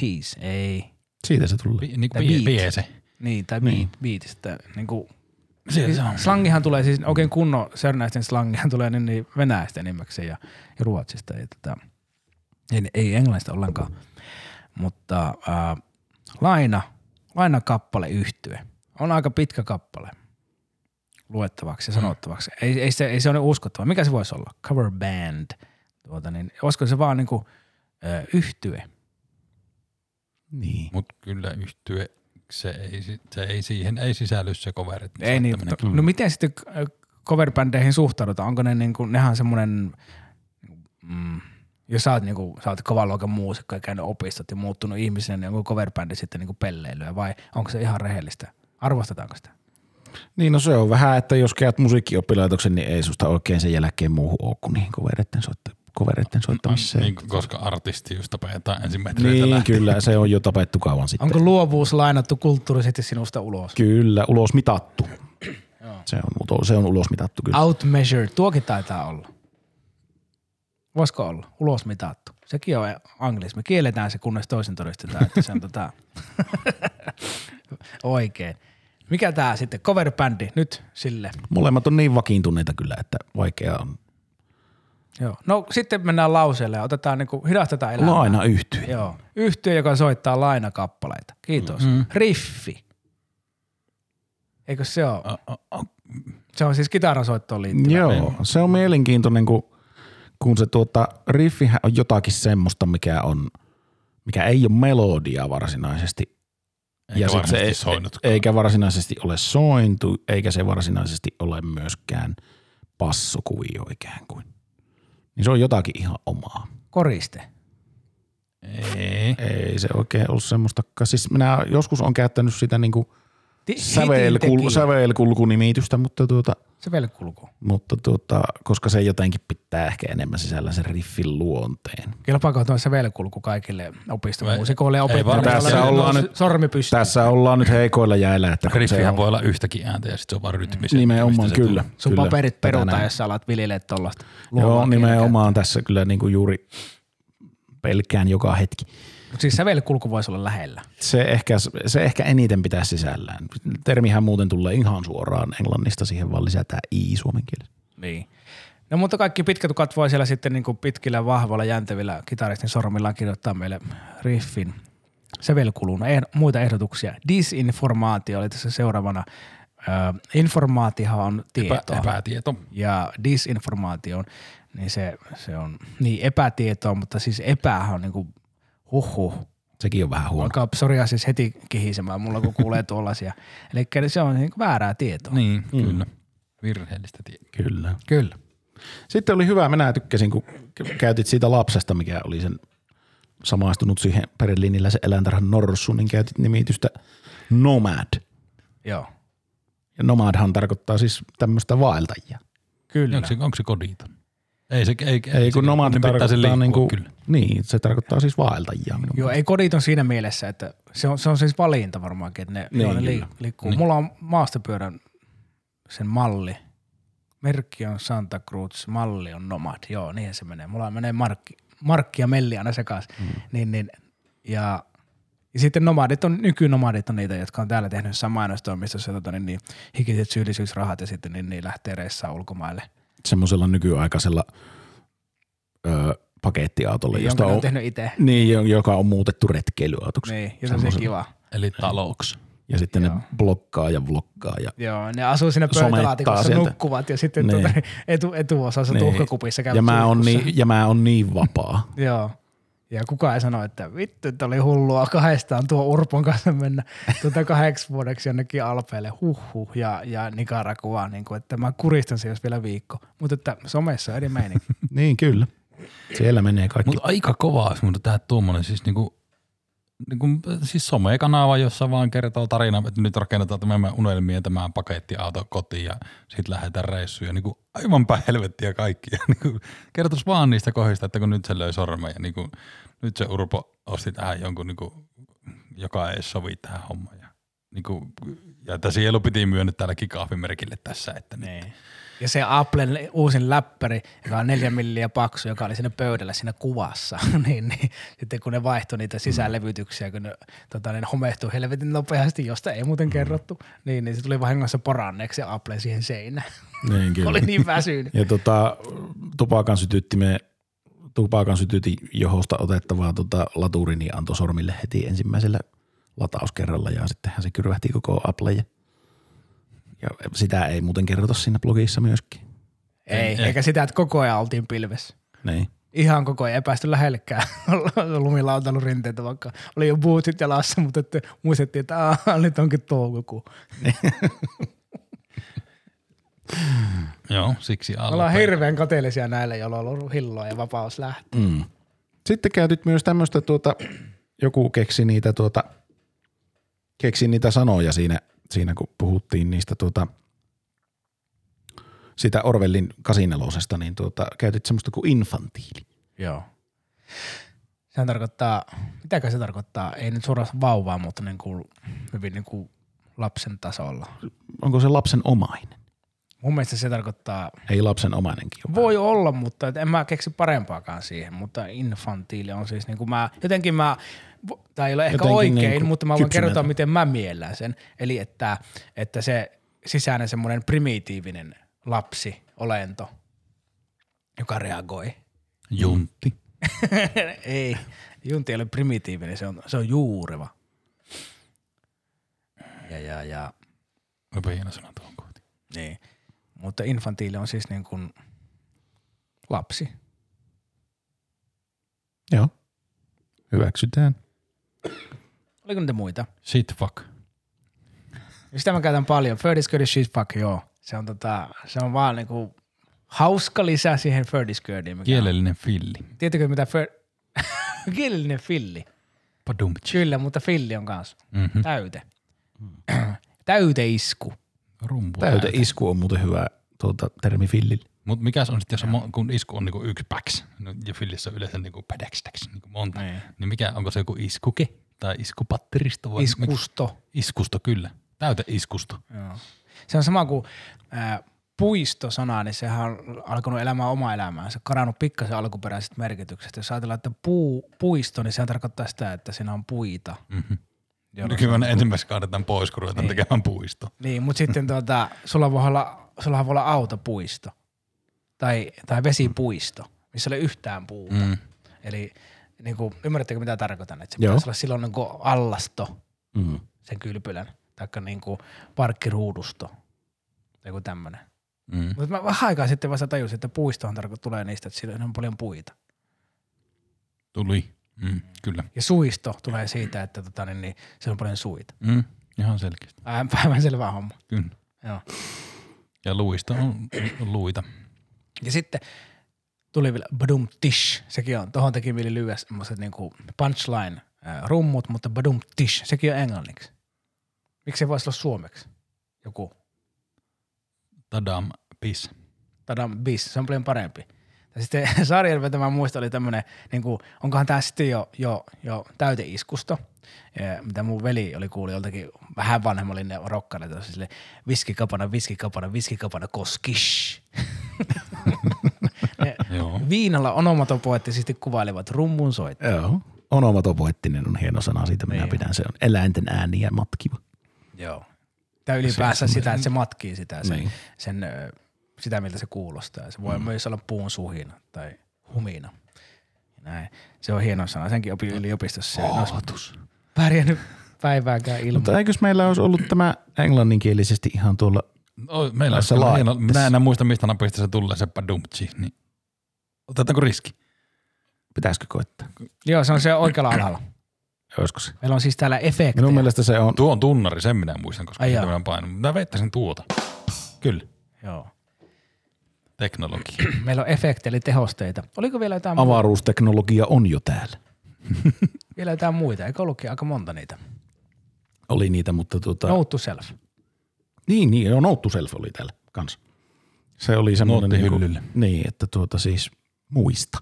Peace, ei. Siitä se tulee. Bi- niinku Tai bie- beat. biese. Niin, tai beat, beatistä. Niin kuin, Siellä se on. slangihan tulee siis oikein kunnon sörnäisten slangihan tulee niin, niin venäjästä enimmäkseen ja, ja ruotsista. Ei, tätä, ei, ei englannista ollenkaan. Mutta äh, laina, lainakappale yhtye. On aika pitkä kappale luettavaksi ja sanottavaksi. Ei, ei, se, ei se ole uskottava. Mikä se voisi olla? Cover band. Tuota, niin, olisiko se vaan niinku, ö, yhtye? Niin. Mutta kyllä yhtye, se ei, se ei siihen ei sisälly se coveri. Ei niin, to, no miten sitten ö, coverbändeihin suhtaudutaan? Onko ne niinku, nehän semmoinen, mm, jos sä oot, niinku, sä oot kovan luokan muusikko ja käynyt opistot ja muuttunut ihmisenä, niin onko coverbändi sitten niinku pelleilyä vai onko se ihan rehellistä? Arvostetaanko sitä? Niin no se on vähän, että jos käyt musiikkioppilaitoksen, niin ei susta oikein sen jälkeen muuhun ole kuin niihin kovereiden, soitta- kovereiden soittamiseen. Niin, koska artisti just tapetaan ensimmäisenä Niin, kyllä, se on jo tapettu kauan sitten. Onko luovuus lainattu kulttuurisesti sinusta ulos? Kyllä, ulos mitattu. [clears throat] se, on, mutta se on ulos mitattu kyllä. Outmeasured, tuokin taitaa olla. Voisiko olla? Ulos mitattu. Sekin on anglismi. Me kielletään se, kunnes toisen todistetaan, että se on tota [laughs] [laughs] oikein. Mikä tää sitten? Coverbändi nyt sille. Molemmat on niin vakiintuneita kyllä, että vaikea on. Joo. No sitten mennään lauseelle ja otetaan niinku, hidastetaan elämää. Laina yhtyy. Joo. Yhtiö, joka soittaa lainakappaleita. Kiitos. Mm. Riffi. Eikö se ole? Se on siis kitarasoittoon liittyvä. Joo, se on mielenkiintoinen, kun, kun se tuota, riffihän on jotakin semmoista, mikä on, mikä ei ole melodia varsinaisesti. Eikä sit varsinaisesti ei- soinutkaan. Eikä varsinaisesti ole sointu, eikä se varsinaisesti ole myöskään passokuvio ikään kuin. Niin se on jotakin ihan omaa. Koriste. Ei. Ei se oikein ollut semmoista. Siis minä joskus on käyttänyt sitä niinku Ti- sävelkul, hitintekijä. sävelkulkunimitystä, mutta tuota, Se vielä kulku. mutta tuota, koska se jotenkin pitää ehkä enemmän sisällä sen riffin luonteen. Kelpaako tuo sävelkulku kaikille opistomuusikoille ja opettajille? Tässä ollaan nyt- Sormi pystyy. Tässä ollaan nyt heikoilla jäillä. Että Riffihän on, voi olla yhtäkin ääntä ja sitten se on vaan rytmisen. Nimenomaan, kyllä. Sun kyllä, paperit perutaan, jos sä alat viljelee tollasta. Joo, nimenomaan tässä kyllä niinku juuri pelkään joka hetki. Mutta siis sävelkulku voisi olla lähellä. Se ehkä, se ehkä eniten pitää sisällään. Termihän muuten tulee ihan suoraan englannista, siihen vaan lisätään i suomen kielessä. Niin. No mutta kaikki pitkätukat voi siellä sitten niin pitkillä, vahvoilla, jäntevillä kitaristin sormillaan kirjoittaa meille riffin sävelkuluna. Eh, muita ehdotuksia. Disinformaatio oli tässä seuraavana. Ö, informaatiohan on tietoa. Epä, epätieto. ja disinformaatio, niin se, se on niin epätietoa, mutta siis epähän on niinku huhhuh. Sekin on vähän huono. Alkaa psoriasis heti kihisemään mulla, kun kuulee tuollaisia. Eli se on niinku väärää tietoa. Niin, mm. kyllä. Virheellistä tietoa. Kyllä. Kyllä. Sitten oli hyvä, minä tykkäsin, kun käytit siitä lapsesta, mikä oli sen samaistunut siihen Berliinillä se eläintarhan Norssu, niin käytit nimitystä Nomad. Joo. Ja Nomadhan tarkoittaa siis tämmöistä vaeltajia. Kyllä. Onko se, onko se koditon? Ei se, ei, Ei kun se, nomad ne pitää sen tarkoittaa liikkua niinku, kyllä. niin, se tarkoittaa siis vaeltajia. minun Joo, ei kodit on siinä mielessä, että se on, se on siis valinta varmaankin, että ne, Niin, joo, ne liik- liikkuu. Niin. Mulla on maastopyörän sen malli. Merkki on Santa Cruz, malli on Nomad. Joo, niin se menee. Mulla menee Markki, Markki ja Melli aina sekaisin. Mm. Niin, niin, ja, ja sitten nomadit on, nykynomadit on niitä, jotka on täällä tehnyt jossain mainostoimistossa tota, niin, niin, hikiset syyllisyysrahat ja sitten niin, niin lähtee reissaan ulkomaille. Semmoisella nykyaikaisella ö, pakettiautolla, Niin, josta on, on tehnyt itse. niin, jo- joka on muutettu retkeilyautoksi. Niin, ja se on kiva. Eli talouks. Ja sitten Joo. ne blokkaa ja vloggaa. Ja, Joo, ne asuu siinä pöytälaatikossa, sieltä. nukkuvat ja sitten Niin. tuota, [laughs] etu, etuosassa Niin. tuhkakupissa käyvät ja, mä on niin, ja mä on niin vapaa. [laughs] Joo. Ja kukaan ei sano, että vittu, että oli hullua kahdestaan tuo Urpon kanssa mennä tuota kahdeksi vuodeksi jonnekin Alpeille, huhhuh, ja, ja Nicaraguaan, niin kuin, että mä kuristan se jos vielä viikko. Mutta että somessa on eri meininki. [laughs] niin kyllä. Siellä menee kaikki. Mutta aika kovaa, mutta tämä tuommoinen siis niinku, niinku, siis somekanava, jossa vaan kertoo tarina, että nyt rakennetaan tämä unelmien tämä pakettiauto kotiin ja sitten lähdetään reissuun ja niinku aivan päin helvettiä kaikkia. [laughs] Niinku, kertoisi vaan niistä kohdista, että kun nyt se löi sormen ja niinku, nyt se Urpo osti tähän jonkun, niinku, joka ei sovi tähän hommaan. Ja, niinku, ja että sielu piti myönnä tälläkin kahvimerkille tässä, että niin. Niin. Ja se Applen uusin läppäri, joka on neljä milliä paksu, joka oli siinä pöydällä siinä kuvassa, [laughs] niin, niin sitten kun ne vaihtoi niitä sisälevytyksiä, kun ne, tota, ne homehtui helvetin nopeasti, josta ei muuten kerrottu, niin, niin se tuli vahingossa poranneeksi se Apple siihen seinään. Niin, [laughs] kyllä. oli niin väsynyt. Ja tota, tupakan sytyttimen tupakan sytytin johosta otettavaa tota, laturi, niin antoi sormille heti ensimmäisellä latauskerralla ja sittenhän se kyrvähti koko Apple. Ja, ja sitä ei muuten kerrota siinä blogissa myöskin. Ei, Ei. eikä sitä, että koko ajan oltiin pilvessä. Niin. Ihan koko ajan ei päästy lähellekään [laughs] lumilautalurinteitä, vaikka oli jo bootsit jalassa, mutta että muistettiin, että aah, nyt onkin toukokuu. [laughs] Joo, siksi alla. ollaan hirveän kateellisia näille, joilla on ollut hilloa ja vapaus lähteä. Mm. Sitten käytit myös tämmöistä tuota, [clears throat] joku keksi niitä tuota, keksi niitä sanoja siinä, siinä kun puhuttiin niistä tuota, sitä Orwellin kasinelosesta, niin tuota, käytit semmoista kuin infantiili. Joo. Sehän tarkoittaa, mitäkö se tarkoittaa? Ei nyt suoraan vauvaa, mutta niin kuin, hyvin niin kuin lapsen tasolla. Onko se lapsen omainen? Mun mielestä se tarkoittaa, Ei lapsen omainenkin ole. voi olla, mutta et en mä keksi parempaakaan siihen, mutta infantiili on siis niin kuin mä, jotenkin mä, tai ei ole ehkä Jotenkin oikein, niin mutta mä voin kertoa, miten mä miellän sen. Eli että, että se sisäinen semmoinen primitiivinen lapsi, olento, joka reagoi. Juntti. [laughs] ei, Juntti ei ole primitiivinen, se on, se on juureva. Ja, ja, ja, Olipa hieno sana tuohon kohti. niin. Mutta infantiili on siis niin kuin lapsi. Joo. Hyväksytään. Oliko niitä muita? Shit fuck. Ja Sitä mä käytän paljon. Third is good as shit fuck, joo. Se on, tota, se on vaan niinku hauska lisä siihen third is goodiin. mikä on- Kielellinen filli. Tiedätkö mitä third... [laughs] Kielellinen filli. Padumtsi. Kyllä, mutta filli on kanssa. Mm-hmm. Täyte. [clears throat] Täyteisku. Rumpu. Täyte isku on muuten hyvä tuota, termi fillille. Mutta mikäs on sitten, jos on, kun isku on niinku yksi päks, no, ja fillissä on yleensä niinku pädäkstäks, niinku monta, Niin. niin. mikä, onko se joku iskuke tai iskupatteristo vai mikä? Iskusto. Iskusto, kyllä. Täyte iskusto. Joo. Se on sama kuin ää, puisto-sana, niin sehän on alkanut elämään omaa elämäänsä, karannut pikkasen alkuperäisestä merkityksestä. Jos ajatellaan, että puu, puisto, niin sehän tarkoittaa sitä, että siinä on puita. Mm-hmm. Nykyään ne ensimmäiseksi kaadetaan pois, kun ruvetaan Niin. tekemään puisto. Niin, mutta sitten tuota, sulla voi olla, sulla voi olla autopuisto tai, tai vesipuisto, missä ei ole yhtään puuta. Mm. Eli niin kuin, ymmärrättekö mitä tarkoitan? Että se Joo. pitäisi olla silloin niin kuin allasto Mm. sen kylpylän, taikka niin kuin parkkiruudusto, tai joku tämmöinen. Mm. Mutta mä vähän aikaa sitten vasta tajusin, että puistohan tarko- tulee niistä, että siellä on paljon puita. Tuli. Mm. Kyllä. Ja suisto tulee siitä, että tota, niin, niin, siellä on paljon suita. Mm. Ihan selkeästi. Päivän [laughs] selvä homma. Kyllä. Joo. Ja luista on luita. Ja sitten tuli vielä Badum Tish, sekin on, tohon teki mieli lyödä semmoiset niinku punchline äh, rummut, mutta Badum Tish, sekin on englanniksi. Miksi se voisi olla suomeksi? Joku Tadam pis. Tadam Bis, se on paljon parempi. Ja sitten [laughs] sarjan vetämä muista oli tämmöinen, niin kuin, onkohan tämä sitten jo, jo, jo täyteiskusto, ja mitä mun veli oli kuullut joltakin vähän vanhemmalle rokkareilta, että sille viskikapana, viskikapana, viskikapana, koskish. [laughs] viinalla onomatopoettisesti kuvailivat rummun soittaa. Joo. Onomatopoettinen on hieno sana, siitä minä Niin. pidän. Se on eläinten ääniä matkiva. Joo. Tai ylipäänsä sitä, että se matkii sitä, sen, Niin. sen, sitä miltä se kuulostaa. Se voi mm. myös olla puun suhina tai humina. Näin. Se on hieno sana. Senkin opin yliopistossa. Ootus. Pärjännyt päivääkään ilman. Mutta eikös meillä olisi ollut tämä englanninkielisesti ihan tuolla Oh, meillä on se hieno, minä en enää muista mistä napista se tulee se padumtsi, niin otetaanko riski? Pitäisikö koittaa? Joo, se on se oikealla [clears throat] alhaalla. Olisiko se? Meillä on siis täällä efektejä. Minun mielestä se on. Tuo on tunnari, sen minä muistan, koska Ai jaa. minä paino. Minä veittäisin tuota. Kyllä, Joo. teknologia. [clears throat] Meillä on efektejä eli tehosteita. Oliko vielä jotain, Avaruusteknologia on jo täällä. [laughs] vielä jotain muita? Eikö ollutkin aika monta niitä? Oli niitä, mutta tuota... Note to self. Niin, niin, joo, Note to Self oli täällä kanssa. Se oli semmoinen niin, niin, että tuota siis muista.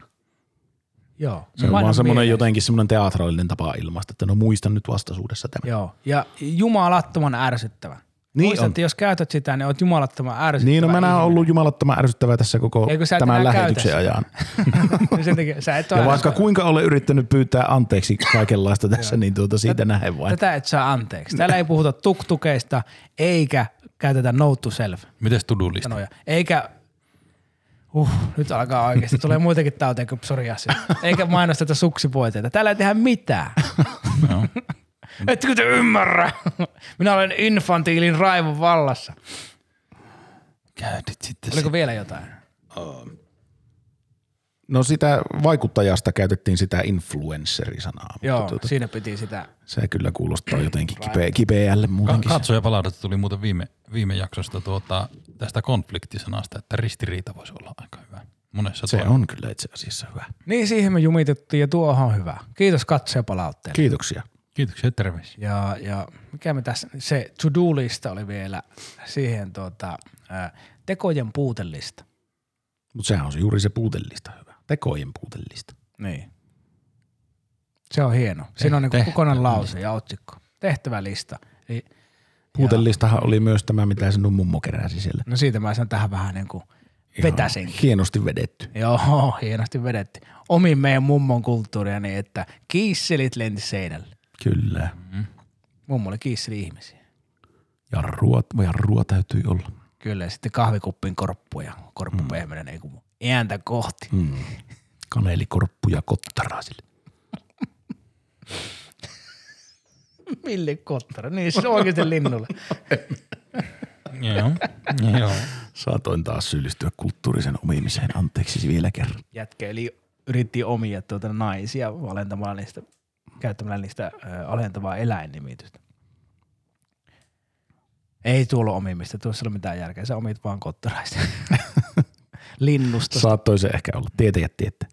Joo. Se on vaan semmoinen jotenkin semmoinen teatraalinen tapa ilmaista, että no muistan nyt vastaisuudessa tämän. Joo. Ja jumalattoman ärsyttävä. Niin Muista, on. että jos käytät sitä, niin oot jumalattoman ärsyttävä Niin, no mä oon ihminen. ollut jumalattoman ärsyttävää tässä koko Eikö tämän lähetyksen käytä ajan. [laughs] Sen takia sä et ole Ja vaikka ärsyttävä. kuinka olen yrittänyt pyytää anteeksi kaikenlaista tässä, niin tuota siitä nähen vain. Tätä et saa anteeksi. Täällä ei puhuta tuktukeista, eikä käytetä note to self Mites sanoja. Eikä, huh, nyt alkaa oikeasti. Tulee muitakin tauteja kuin psoriasis. Eikä mainosteta suksipoiteita. Täällä ei tehdä mitään. Joo. Etkö te ymmärrä? Minä olen infantiilin raivon vallassa. Käytit sitten Oliko vielä jotain? No sitä vaikuttajasta käytettiin sitä influensseri-sanaa. mutta Joo, tuota, siinä piti sitä. se kyllä kuulostaa jotenkin kipeä, kipeälle muutenkin. katsoja palautetta tuli muuten viime, viime jaksosta tuota, tästä konfliktisanasta, että ristiriita voisi olla aika hyvä. Monessa Se toimi- on kyllä itse asiassa hyvä. Niin siihen me jumitettiin ja tuohan on hyvä. Kiitos katsojapalautteelle. Kiitoksia. Kiitoksia terveisiä. Ja, ja mikä me tässä, se to-do-lista oli vielä siihen tuota, ää, tekojen puutelista. Mutta sehän on se juuri se puutellista hyvä. Tekojen puutellista. Niin. Se on hieno. Siinä on niin kokonainen tehtävä lause ja otsikko. Tehtävälista. Eli, Puutellistahan oli myös tämä, mitä sinun mummo keräsi siellä. no siitä mä sen tähän vähän niin kuin Ihan vetäsinkin. Hienosti vedetty. Joo, hienosti vedetty. Omin meidän mummon kulttuuria niin, että kiisselit lenti seinälle. Kyllä. Mummo oli kiisseli ihmisiä. Jarrua, jarrua täytyy olla. Kyllä, ja sitten kahvikuppiin korppu ja korppu pehmeänä niin kuin ääntä kohti. Mm. Kanelikorppu ja kottaraa sille. Mille kottara? Niin se on oikeasti linnulle. [laughs] Joo. Joo. Saatoin taas syyllistyä kulttuurisen omimiseen. Anteeksi vielä kerran. Jätkä eli yritti omia tuota naisia alentamalla niistä, käyttämällä niistä ö, alentavaa eläinnimitystä. Ei tuolla omimista, tuossa ei ole mitään järkeä. Sä omit vaan kottaraista. [laughs] Linnusta. Saattoi se ehkä olla. Tietäjät tietää.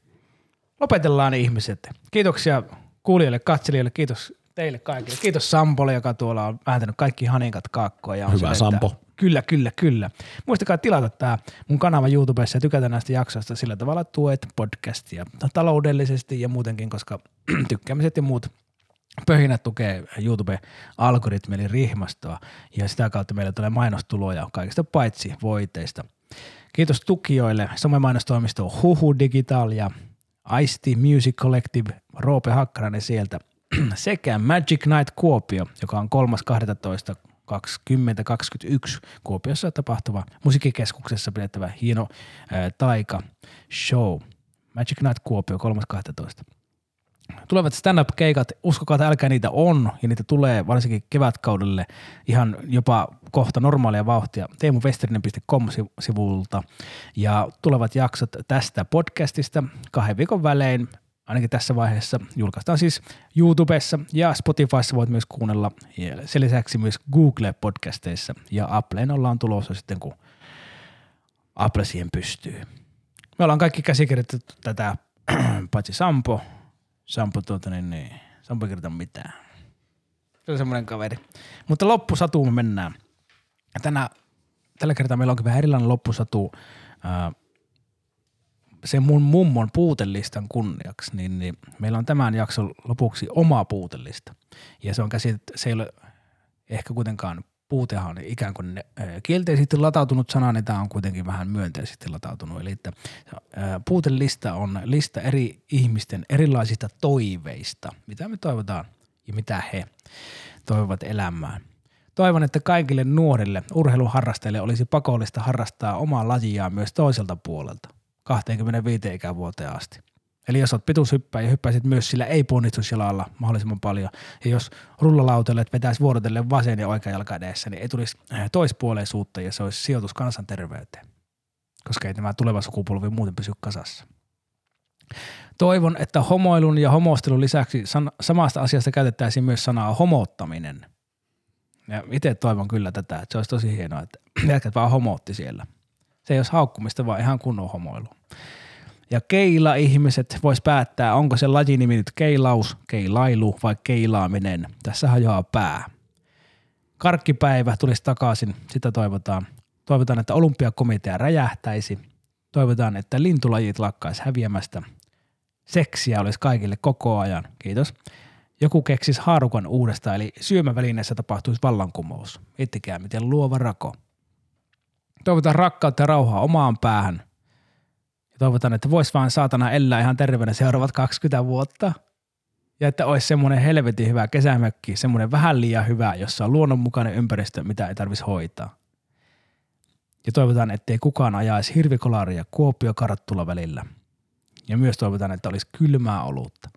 Lopetellaan ihmiset. Kiitoksia kuulijoille, katselijoille, kiitos teille kaikille. Kiitos Sampolle, joka tuolla on vääntänyt kaikki haninkat kaakkoa. Ja on Hyvä sille, että- Sampo. Kyllä, kyllä, kyllä. Muistakaa tilata tämä mun kanava YouTubessa ja tykätä näistä jaksoista sillä tavalla, että tuet podcastia taloudellisesti ja muutenkin, koska [clears throat] tykkäämiset ja muut pöhinät tukee YouTube-algoritmi eli rihmastoa ja sitä kautta meille tulee mainostuloja kaikista paitsi voiteista. Kiitos tukijoille, somemainostoimisto Huhu Digital ja Aisti Music Collective, Roope Hakkarainen sieltä [clears throat] sekä Magic Night Kuopio, joka on 3.12.2021 Kuopiossa tapahtuva musiikkikeskuksessa pidettävä hieno taika show. Magic Night Kuopio 3.12. Tulevat stand-up-keikat, uskokaa, että älkää niitä on, ja niitä tulee varsinkin kevätkaudelle ihan jopa kohta normaalia vauhtia teemuvesterinen.com-sivulta. Ja tulevat jaksot tästä podcastista kahden viikon välein, ainakin tässä vaiheessa, julkaistaan siis YouTubessa ja Spotifyssa voit myös kuunnella, ja sen lisäksi myös Google-podcasteissa, ja Appleen ollaan tulossa sitten, kun Apple siihen pystyy. Me ollaan kaikki käsikirjoitettu tätä, [clears throat] paitsi Sampo. Sampo, tuota, niin, niin. Sampo kirjoita mitään. Se on semmoinen kaveri. Mutta loppusatuun me mennään. Tänä, tällä kertaa meillä onkin vähän erilainen loppusatu. Ää, sen mun mummon puutelistan kunniaksi, niin, niin meillä on tämän jakson lopuksi oma puutelista. Ja se on käsit, se ei ole ehkä kuitenkaan puutehan on ikään kuin kielteisesti latautunut sana, niin tämä on kuitenkin vähän myönteisesti latautunut. Eli että puutelista on lista eri ihmisten erilaisista toiveista, mitä me toivotaan ja mitä he toivovat elämään. Toivon, että kaikille nuorille urheiluharrastajille olisi pakollista harrastaa omaa lajiaan myös toiselta puolelta, 25 ikävuoteen asti. Eli jos olet pituushyppäjä ja hyppäisit myös sillä ei-ponnistusjalalla mahdollisimman paljon, ja jos rullalautalle vetäisi vuorotellen vasen ja oikea jalka edessä, niin ei tulisi äh, toispuoleisuutta ja se olisi sijoitus kansanterveyteen, koska ei tämä tuleva sukupolvi muuten pysy kasassa. Toivon, että homoilun ja homostelun lisäksi san- samasta asiasta käytettäisiin myös sanaa homottaminen. Ja itse toivon kyllä tätä, että se olisi tosi hienoa, että [clears throat] jätkät vaan homootti siellä. Se ei olisi haukkumista, vaan ihan kunnon homoilu. Ja keila-ihmiset vois päättää, onko se lajinimi nyt keilaus, keilailu vai keilaaminen. Tässä hajoaa pää. Karkkipäivä tulisi takaisin, sitä toivotaan. Toivotaan, että olympiakomitea räjähtäisi. Toivotaan, että lintulajit lakkaisi häviämästä. Seksiä olisi kaikille koko ajan. Kiitos. Joku keksisi haarukan uudestaan, eli syömävälineessä tapahtuisi vallankumous. Miettikää, miten luova rako. Toivotaan rakkautta ja rauhaa omaan päähän. Ja toivotaan, että vois vaan saatana elää ihan terveenä seuraavat 20 vuotta. Ja että olisi semmoinen helvetin hyvä kesämökki, semmoinen vähän liian hyvä, jossa on luonnonmukainen ympäristö, mitä ei tarvitsisi hoitaa. Ja toivotaan, ettei kukaan ajaisi hirvikolaria Kuopio-Karttula välillä. Ja myös toivotaan, että olisi kylmää olutta.